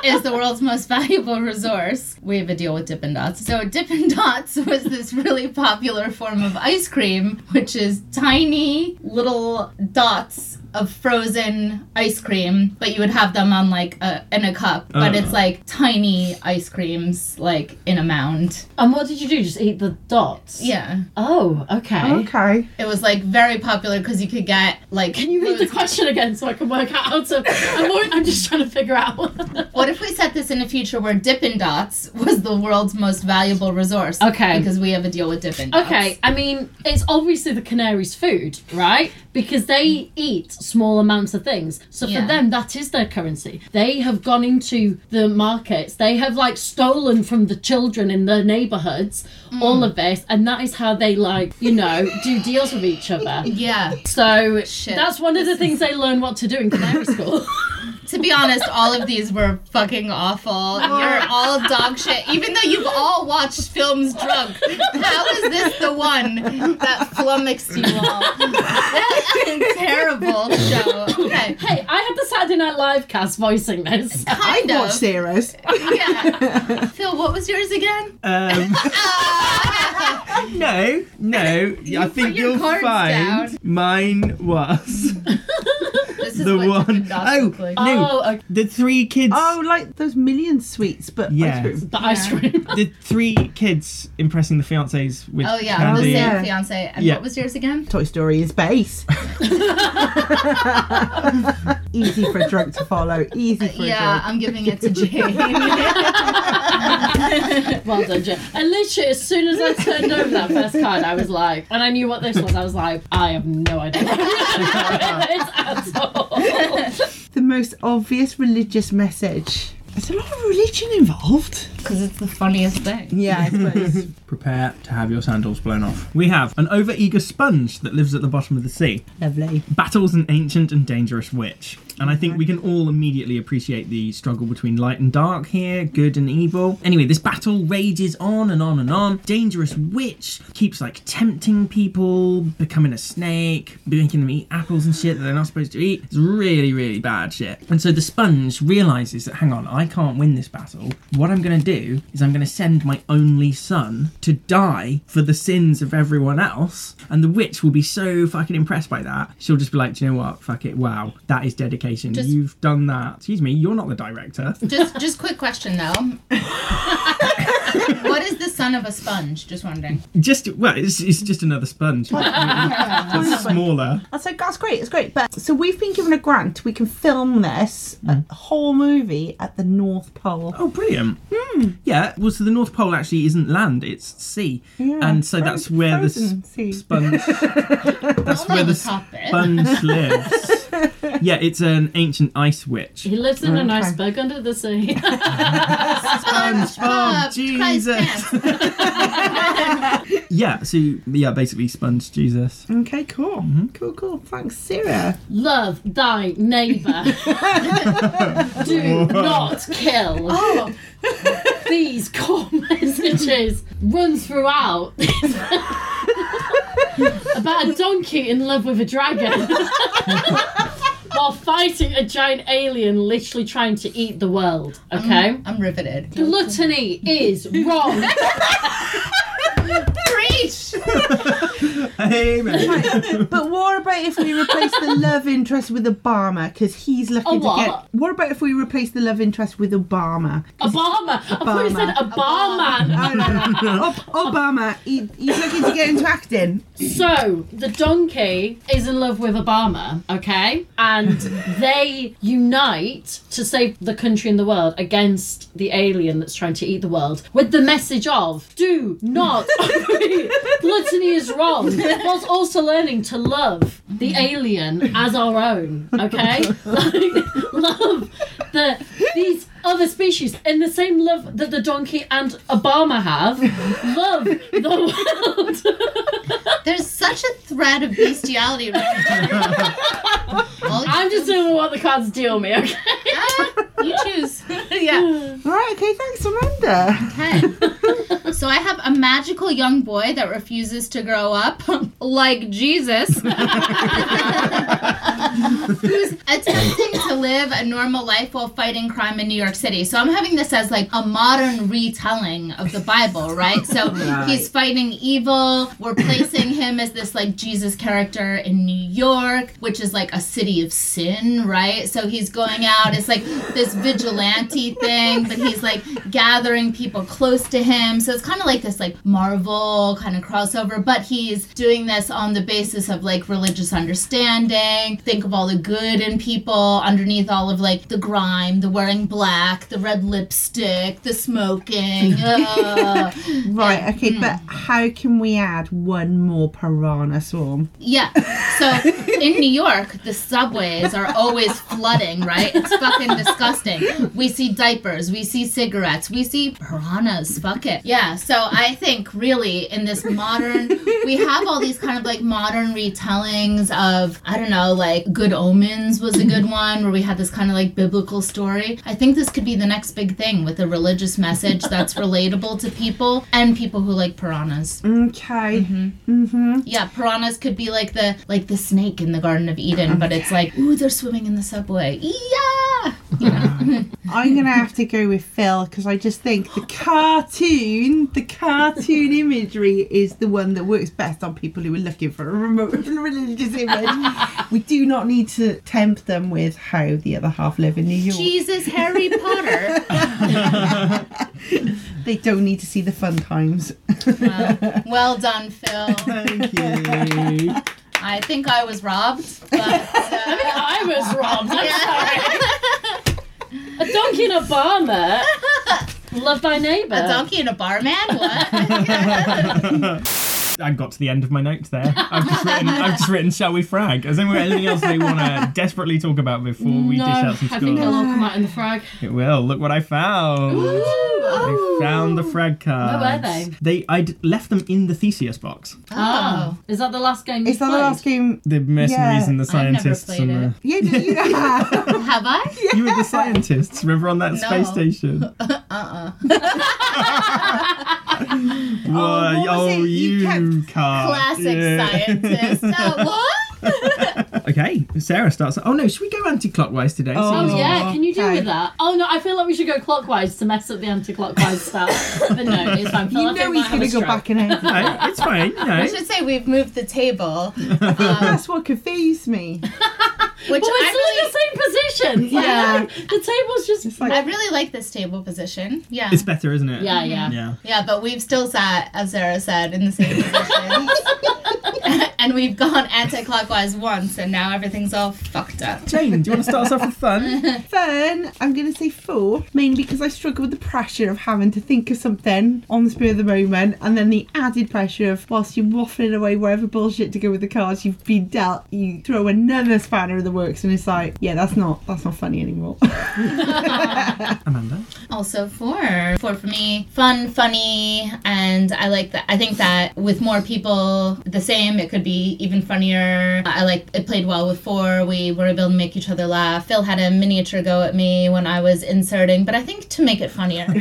is the world's most valuable resource. We have a deal with Dippin' Dots. So Dippin' Dots was this really popular form of ice cream, which is tiny little dots of frozen ice cream, but you would have them on like a in a cup. But Oh. it's uh. like tiny ice creams, like in a mound. And what did you do? Just eat the dots? Yeah, Oh, okay. Okay. it was like very popular because you could get like. Can you read the question again so I can work out how to? I'm, more, I'm just trying to figure out. What if we set this in a future where Dippin' Dots was the world's most valuable resource? Okay. Because we have a deal with Dippin' Dots. Okay, I mean, it's obviously the canaries' food, right? Because they eat small amounts of things. So for Yeah. them, that is their currency. They have gone into the markets, they have like stolen from the children in their neighborhoods Mm. all of this, and that is how they, like, you know, do deals with each other. Yeah. So Shit. that's one of the things they learn what to do in canary school. To be honest, all of these were fucking awful. You're all dog shit. Even though you've all watched films drunk, how is this the one that flummoxed you all? That is a terrible show. Okay. hey, I had the Saturday Night Live cast voicing this. Kind Watch of. Zeros. Yeah. Phil, what was yours again? Um, no, no. I think you'll find down. mine was This is the what one oh no, Oh, okay. the three kids. Oh, like those million sweets, but Yeah. ice cream. the ice cream. The three kids impressing the fiancés with Oh yeah, candy. the same Yeah. fiance. And Yeah. what was yours again? Toy Story is base. Easy for a drunk to follow. Easy for Yeah, a drunk. I'm giving it to Jane. Well done, Jen. And literally, as soon as I turned over that first card, I was like, and I knew what this was, I was like, I have no idea what it is at all. The most obvious religious message. There's a lot of religion involved. Because it's the funniest thing. Yeah, I suppose. Prepare to have your sandals blown off. We have an overeager sponge that lives at the bottom of the sea. Lovely. battles an ancient and dangerous witch. And I think we can all immediately appreciate the struggle between light and dark here, good and evil. Anyway, this battle rages on and on and on. Dangerous witch keeps like tempting people, becoming a snake, making them eat apples and shit that they're not supposed to eat. It's really, really bad shit. And so the sponge realizes that, hang on, I can't win this battle. What I'm going to do is I'm going to send my only son to die for the sins of everyone else. And the witch will be so fucking impressed by that. She'll just be like, do you know what? Fuck it. Wow. That is dedication. Just- You've done that. Excuse me, you're not the director. Just, just quick question though. what is the son of a sponge? Just wondering. Just, well, it's, it's just another sponge. It's smaller. That's like that's great. It's great. But so we've been given a grant. We can film this a mm. whole movie at the North Pole. Oh, brilliant. Hmm. Yeah, well, so the North Pole actually isn't land, it's sea. Yeah, and so fro- that's where the frozen s- sea. sponge. that's where the the sponge lives. Yeah, it's an ancient ice witch. He lives in an Okay. iceberg under the sea. SpongeBob, Jesus. Yeah, so yeah, basically sponge Jesus. Okay, cool. Mm-hmm. Cool, cool. Thanks, Sarah. Love thy neighbour. Do not kill. Oh, These core messages run throughout. About a donkey in love with a dragon. While fighting a giant alien literally trying to eat the world. Okay? I'm riveted. Gluttony is wrong. Preach! Amen. But what about if we replace the love interest with Obama? Because he's looking A to what? get. What about if we replace the love interest with Obama? Obama. I thought you said a barman. Oh, no, no, no. Ob- Obama, he, he's looking to get into acting. So the donkey is in love with Obama, okay, and they unite to save the country and the world against the alien that's trying to eat the world, with the message of "Do not overeat. Gluttony is wrong." Whilst also learning to love the alien as our own, okay, like, love the these other species in the same love that the donkey and Obama have. Love the world. There's such a thread of bestiality right now. I'm just doing what the cards deal me, okay? Ah, you choose. yeah. All right, okay, thanks, Amanda. Okay. So I have a magical young boy that refuses to grow up, like Jesus. who's attempting to live a normal life while fighting crime in New York City. So I'm having this as like a modern retelling of the Bible, right? So he's fighting evil. We're placing him as this like Jesus character in New York, which is like a city of sin, right? So he's going out. It's like this vigilante thing, but he's like gathering people close to him. So it's kind of like this like Marvel kind of crossover, but he's doing this on the basis of like religious understanding. Think of all the good in people underneath all of like the grime, the wearing black, the red lipstick, the smoking. Right, okay, mm-hmm. but how can we add one more piranha swarm? yeah. So in New York, the subways are always flooding, right? It's fucking disgusting. We see diapers, we see cigarettes, we see piranhas. Fuck it. Yeah. So I think really in this modern, we have all these kind of like modern retellings of I don't know, like Good Omens was a good one where we had this kind of like biblical story. I think this could be the next big thing with a religious message that's relatable to people and people who like piranhas. Okay. Mm-hmm. Mm-hmm. Yeah, piranhas could be like the like the snake in the Garden of Eden, but it's like, ooh, they're swimming in the subway. Yeah. You know? I'm gonna have to go with Phil because I just think the cartoon, the cartoon imagery is the one that works best on people who are looking for a remote religious image. we do not need to tempt them with how the other half live in New York. Jesus, Harry Potter. They don't need to see the fun times. Well, well done, Phil. Thank you. I think I was robbed, but uh, I think I was robbed. I'm sorry. A donkey and a barmer. Love thy neighbour. a donkey and a barman. What? I got to the end of my notes there. I've just written, I've just written, shall we frag? Has anyone got anything else they want to desperately talk about before we no, dish out some I think scores? it'll all come out in the frag. It will. Look what I found. I oh. found the frag cards. Where were they? They I'd left them in the Theseus box. Oh. oh. Is that the last game you Is that the last game? The mercenaries Yeah. and the I've never scientists played and it. Yeah, you have. Have I? you were the scientists. Remember on that space station? Uh-uh. Whoa, oh, what was oh, it? You you kept- can't. Classic Yeah. scientist. Uh, what? Okay, Sarah starts. Oh no, should we go anti-clockwise today? Oh, Oh See- yeah, can you do Okay. with that? Oh no, I feel like we should go clockwise to mess up the anti-clockwise stuff. but no, it's fine. Phil, You I know he's might have going a to go stroke. back and edit. No, it's fine. You know. I should say we've moved the table, um, That's what confused me. which But we're I still in the same position. Yeah. the table's just. It's like, I really like this table position. Yeah. It's better, isn't it? yeah, yeah. Yeah. Yeah, but we've still sat, as Sarah said, in the same position. and we've gone anti-clockwise once, and now everything's all fucked up. Jane, do you want to start us off with fun? Fun, I'm going to say four, mainly because I struggle with the pressure of having to think of something on the spur of the moment, and then the added pressure of whilst you're waffling away wherever bullshit to go with the cards you've been dealt, you throw another spanner in the works, and it's like, yeah, that's not that's not funny anymore. Amanda. Also four. Four for me. Fun, funny, and I like that. I think that with more people the same, it could be even funnier. I like it played well with four. We were able to make each other laugh. Phil had a miniature go at me when I was inserting, but I think to make it funnier.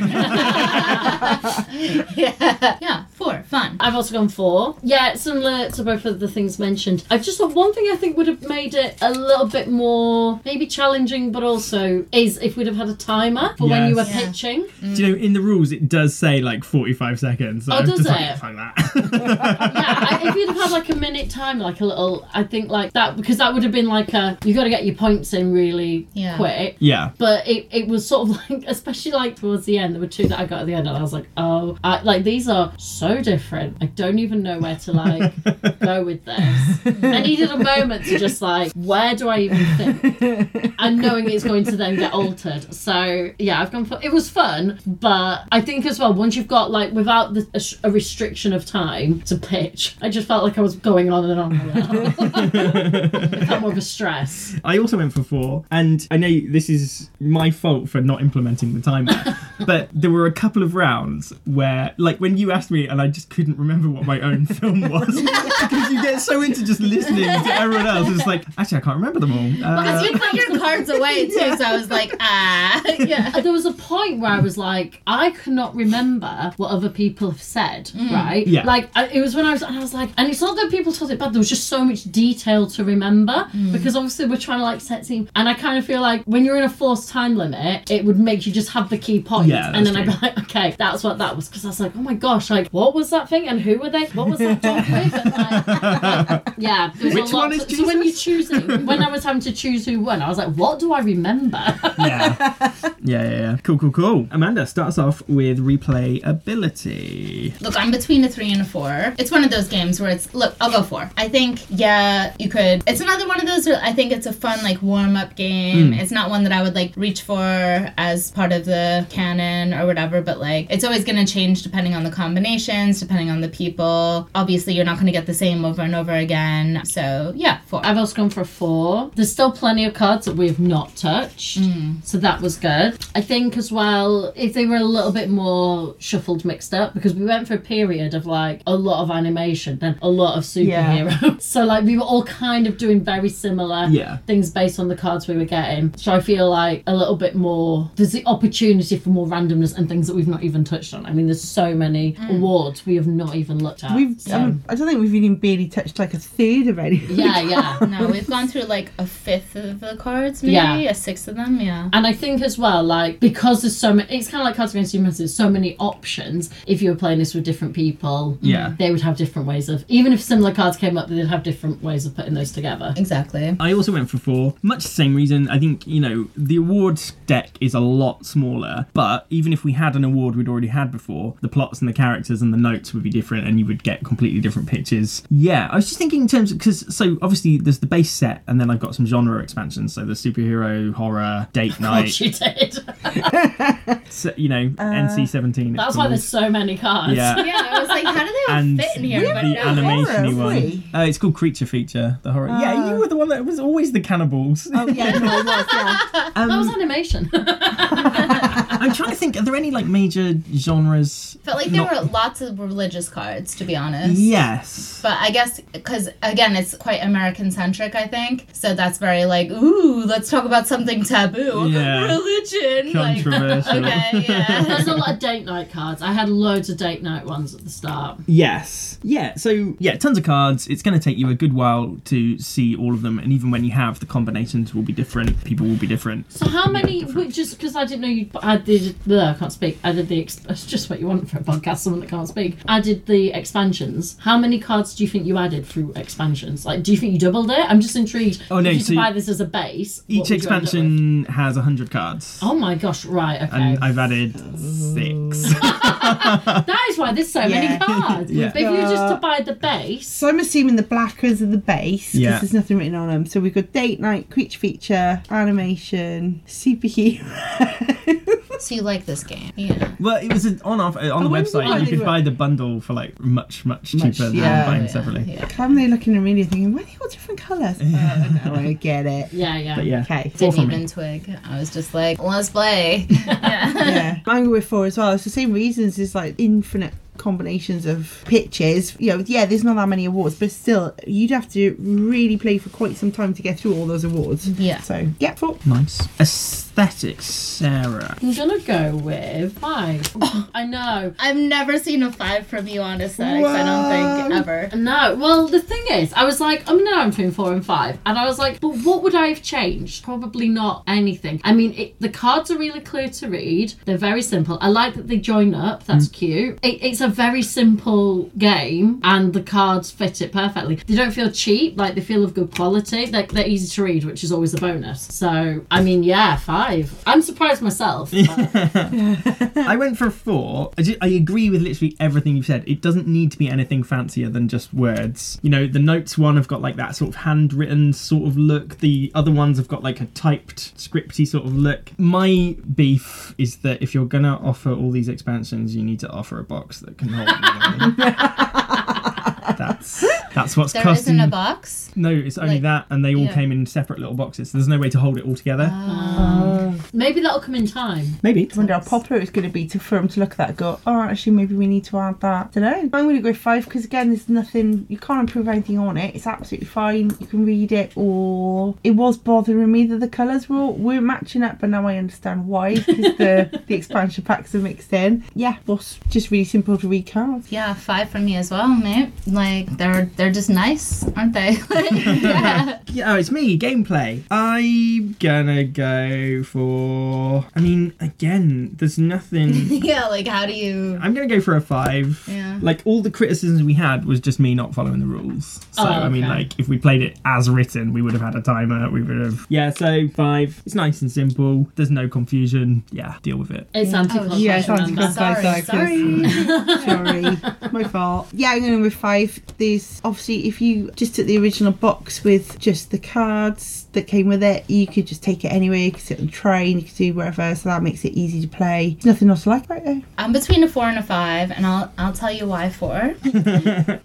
yeah. Yeah, four. Fun. I've also gone four. Yeah, similar to both of the things mentioned. I've just thought one thing I think would have made it a little bit more maybe challenging, but also is if we'd have had a timer for when you were Yeah. pitching. Do you know in the rules it does say like 45 seconds? So Oh, does just like, it? That. yeah, if you'd have had like a minute time, like a little, I think like that, because that would have been like a, you got to get your points in really Yeah. quick. yeah. But it, it was sort of like, especially like towards the end, there were two that I got at the end, and I was like, oh, I, like these are so different. I don't even know where to like go with this. I needed a moment to just like, where do I even think? And knowing it's going to then get altered. So yeah, I've gone for it was fun, but I think as well once you've got like without the, a, a restriction of time to pitch, I just felt like I was going on and on. it felt more of a stress. I also went for four, and I know this is my fault for not implementing the timer, but there were a couple of rounds where, like, when you asked me, and I just couldn't remember what my own film was because you get so into just listening to everyone else. It's like, actually, I can't remember them all. Uh, Because you put your cards away too, so I was like, ah, yeah. there was a point where I was like, I cannot remember what other people have said, mm. right? Yeah. Like I, it was when I was, and I was like, and it's not that people told it bad. There was just so much detail to remember mm. because obviously we're trying to like set scene, and I kind of feel like when you're in a forced time limit, it would make you just have the key points, Yeah, and that's then I'd be like, okay, that's what that was, because I was like, oh my gosh, like what was that thing, and who were they? What was that dog with? And, like, yeah, there was Which a lot one is to- so when you're Jesus? choosing, when I was having to choose who won, I was like, what do I remember? yeah. yeah, yeah, yeah. Cool, cool, cool. Amanda, starts off with replayability. Look, I'm between a three and a four. It's one of those games where it's look, I'll go four. I think yeah, you could. It's another one of those. Where I think it's a fun like warm up game. Hmm. It's not one that I would like reach for as part of the canon or whatever. But like, it's always going to change depending on the combinations, depending on the people. Obviously, you're not going to get the same over and over again. So yeah, four. I've also gone for four. There's still plenty of cards that we have not touched, hmm. so that was good. I think as well, if they were a little bit more shuffled, mixed up, because we went for a period of like a lot of animation, then a lot of superheroes. so like we were all kind of doing very similar Yeah. things based on the cards we were getting. So I feel like a little bit more. There's the opportunity for more randomness and things that we've not even touched on. I mean, there's so many awards we have not even looked at. We've, so- um, I don't think we've even barely touched like a third of any. yeah, yeah. no, we've gone through like a fifth of the cards, maybe Yeah. a sixth of them. Yeah. And I think as well, like because there's so many, it's kind of like Cards Against Humanity. There's so many options. If you're playing this with different people, Yeah. they would have different ways of. Even if similar cards came up, they'd have different ways of putting those together. Exactly. I also went for four. Much the same reason. I think, you know, the awards deck is a lot smaller, but even if we had an award we'd already had before, the plots and the characters and the notes would be different and you would get completely different pitches. Yeah, I was just thinking in terms of, because, so obviously there's the base set and then I've got some genre expansions. So the superhero, horror, date What night, you did. so, you know, uh, NC 17. That's why there's so many cards. Yeah. Yeah, I was like, how do they all and fit in here? the But no. animation Horror, one. we? Uh, it's called Creature Feature, the horror. yeah, Ah. you were the one that was always the cannibals. Oh yeah, no, it was. Yeah. Um, That was animation. I'm trying to think. Are there any like major genres? felt like there Not- were lots of religious cards, to be honest. Yes. But I guess because again, it's quite American centric. I think so. That's very like, ooh, let's talk about something taboo. Yeah. Religion. Like, Controversial. okay, yeah. There's a lot of date night cards. I had loads of date night ones at the start. Yes. Yeah. So yeah, tons of cards. It's going to take you a good while to see all of them, and even when you have, the combinations will be different. People will be different. So how many? wait, Just because I didn't know you, I did. Bleh, I can't speak. I did the. Ex- It's just what you want for a podcast. Someone that can't speak. I did the expansions. How many cards do you think you added through expansions? Like, do you think you doubled it? I'm just intrigued. Oh, no, If you so could buy this as a base. Each would you end up with? expansion has hundred cards, Oh my gosh! Right. Okay. and I've added six. that is why there's so many cards. Yeah. But if you just to buy the base. So I'm assuming the blackers are the base because Yeah. there's nothing written on them. So we've got date night, creature feature, animation, superhero. So you like this game? Yeah. well, it was an on off uh, on the website. You could buy the bundle for like much much cheaper Much- than yeah. buying Yeah, separately. yeah. I'm there looking at media thinking, why are they all different colours? Oh, no, I get it. Yeah. Yeah. But yeah. Okay. Four Didn't from me. even twig. I was just like, let's play. yeah. yeah. I'm going with four as well. It's the same reasons. There's like infinite combinations of pitches. You know, yeah, there's not that many awards, but still, you'd have to really play for quite some time to get through all those awards. Yeah. So, yeah, four. Nice aesthetics, Sarah. I'm gonna go with five. Oh. I know. I've never seen a five from you on aesthetics. I don't think ever. No, well, the thing is, I was like, I'm now I'm between four and five, and I was like, but what would I have changed? Probably not anything. I mean, it, the cards are really clear to read. They're very simple. I like that they join up. That's hmm. cute. It, it's a very simple game, and the cards fit it perfectly. They don't feel cheap. Like they feel of good quality. They're, they're easy to read, which is always a bonus. So, I mean, yeah, five. I'm surprised myself. I went for four. I, ju- I agree with literally everything you've said. It doesn't need to be anything fancier than just words. You know, the notes one have got like that sort of handwritten sort of look. The other ones have got like a typed, scripty sort of look. My beef is that if you're gonna offer all these expansions, you need to offer a box that can hold. them. that's That's what's There costing. isn't a box. No, it's only Like- that, and they all yeah. came in separate little boxes. So there's no way to hold it all together. Ah. Oh. Maybe that'll come in time. Maybe. I wonder how popular it's going to be to for them to look at that and go, oh, actually, maybe we need to add that. don't know. I'm going to go five because, again, there's nothing, you can't improve anything on it. It's absolutely fine. You can read it, or it was bothering me that the colours were, all- weren't matching up, but now I understand why because the, the expansion packs are mixed in. Yeah, was just really simple to read cards. Yeah, five from me as well, mate. Like they're they're just nice, aren't they? yeah. Yeah, oh, it's me. Gameplay. I'm gonna go for. I mean, again, there's nothing. yeah, like how do you? I'm gonna go for a five. Yeah. Like all the criticisms we had was just me not following the rules. So Oh, I mean, like if we played it as written, we would have had a timer. We would have. Yeah. So five. It's nice and simple. There's no confusion. Yeah. Deal with it. It's anti-clockwise. Oh, yeah, it's remember? anti-clockwise. Sorry, sorry. Sorry, my fault. Yeah, I'm gonna with five. There's obviously if you just took the original box with just the cards that came with it, you could just take it anywhere. You could sit on the train, you could do wherever, so that makes it easy to play. There's nothing else to like about it. I'm between a four and a five, and I'll I'll tell you why four.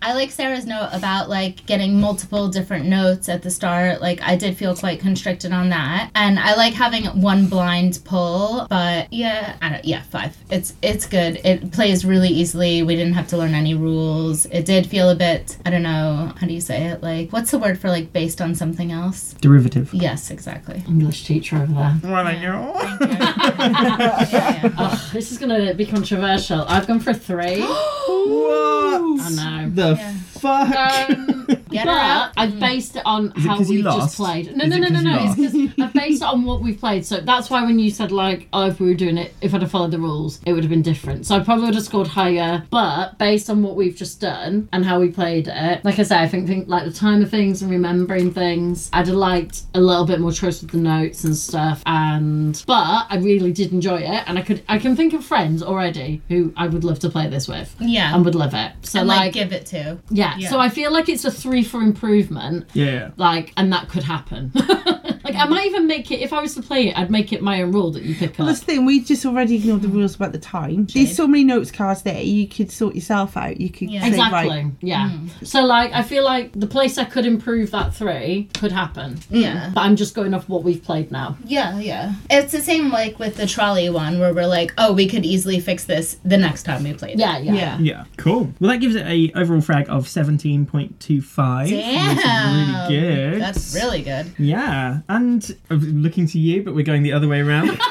I like Sarah's note about like getting multiple different notes at the start. Like I did feel quite constricted on that, and I like having one blind pull. But yeah, I don't, yeah, five. It's it's good. It plays really easily. We didn't have to learn any rules. It did feel a bit. I don't know how do you say it. Like what's the word for like based on something else? Derivative. Yes, exactly. English teacher over there. Well, I know. Thank you. yeah, yeah. Oh, this is gonna be controversial. I've gone for three. What? I know. The Yeah. Fuck? Um, Get her but out. I've based it on Is it how 'cause you we've just played. No, Is no, it no, no, 'cause you no. It's because I've based it on what we've played. So that's why when you said like, oh, if we were doing it, if I'd have followed the rules, it would have been different. So I probably would have scored higher. But based on what we've just done and how we played it, like I say, I think, think like the time of things and remembering things, I'd have liked a little bit more choice with the notes and stuff. And but I really did enjoy it, and I could I can think of friends already who I would love to play this with Yeah. and would love it. So and like, like give it to. yeah, Yeah. so I feel like it's a three for improvement, Yeah. like, and that could happen. like, I might even make it if I was to play it, I'd make it my own rule that you pick Well, up. that's the thing. We just already ignored the rules about the time. There's so many notes cards there. You could sort yourself out. You could Yeah. say, Exactly. right, Yeah. Mm. So like, I feel like the place I could improve that three could happen. Yeah. But I'm just going off what we've played now. Yeah, yeah. It's the same like with the trolley one where we're like, oh, we could easily fix this the next time we played. it. Yeah, yeah. yeah. Yeah, cool. Well, that gives it a overall frag of 17.25. Damn. Really good. That's really good. Yeah, and I'm uh, looking to you, but we're going the other way around.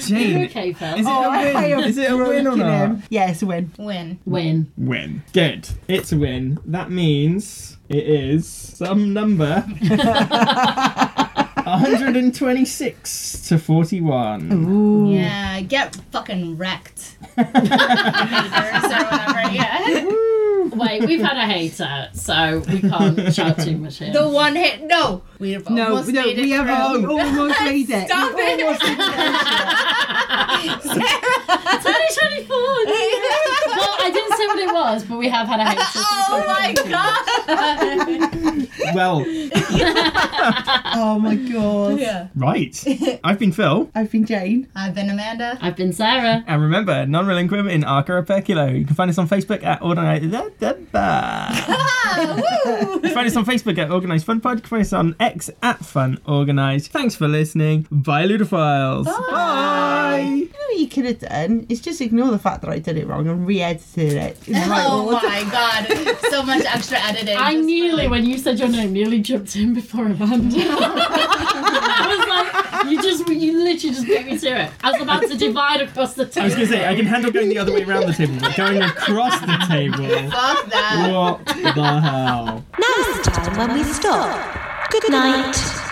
Jane, Okay, Phil. is it Oh, a I win? have Is it a win or broken not? him. Yeah, it's a win. Win. Win. Win. Good. It's a win. That means it is some number. 126 to 41. Ooh. Yeah, get fucking wrecked. Haters or whatever, yeah. Wait, we've had a hater, so we can't shout too much here. The one hit. No, we've No, almost no, made it we have through. we almost made it. Stop we it. almost made it. 2024. well, I didn't say what it was, but we have had a hater. since Oh my god. Well, Oh my god. Yeah. right. I've been Phil. I've been Jane. I've been Amanda. I've been Sarah. And remember, non relinquim in Arca Operculo. You can find us on Facebook at Organised. find us on Facebook at Organised Fun Pod. Find us on X at Fun Organised. Thanks for listening. Bye, Ludophiles. Bye. You know what you could have done? Is just ignore the fact that I did it wrong and re-edited it. right Oh order. my god. So much extra editing. I just nearly, like- when you said your name, nearly jumped in before Amanda. I was like, you just, you literally just beat me to it. I was about to divide across the table. I was going to say, I can handle going the other way around the table, but going across the table. Fuck that. What the hell? Now's the time when we stop. Good night.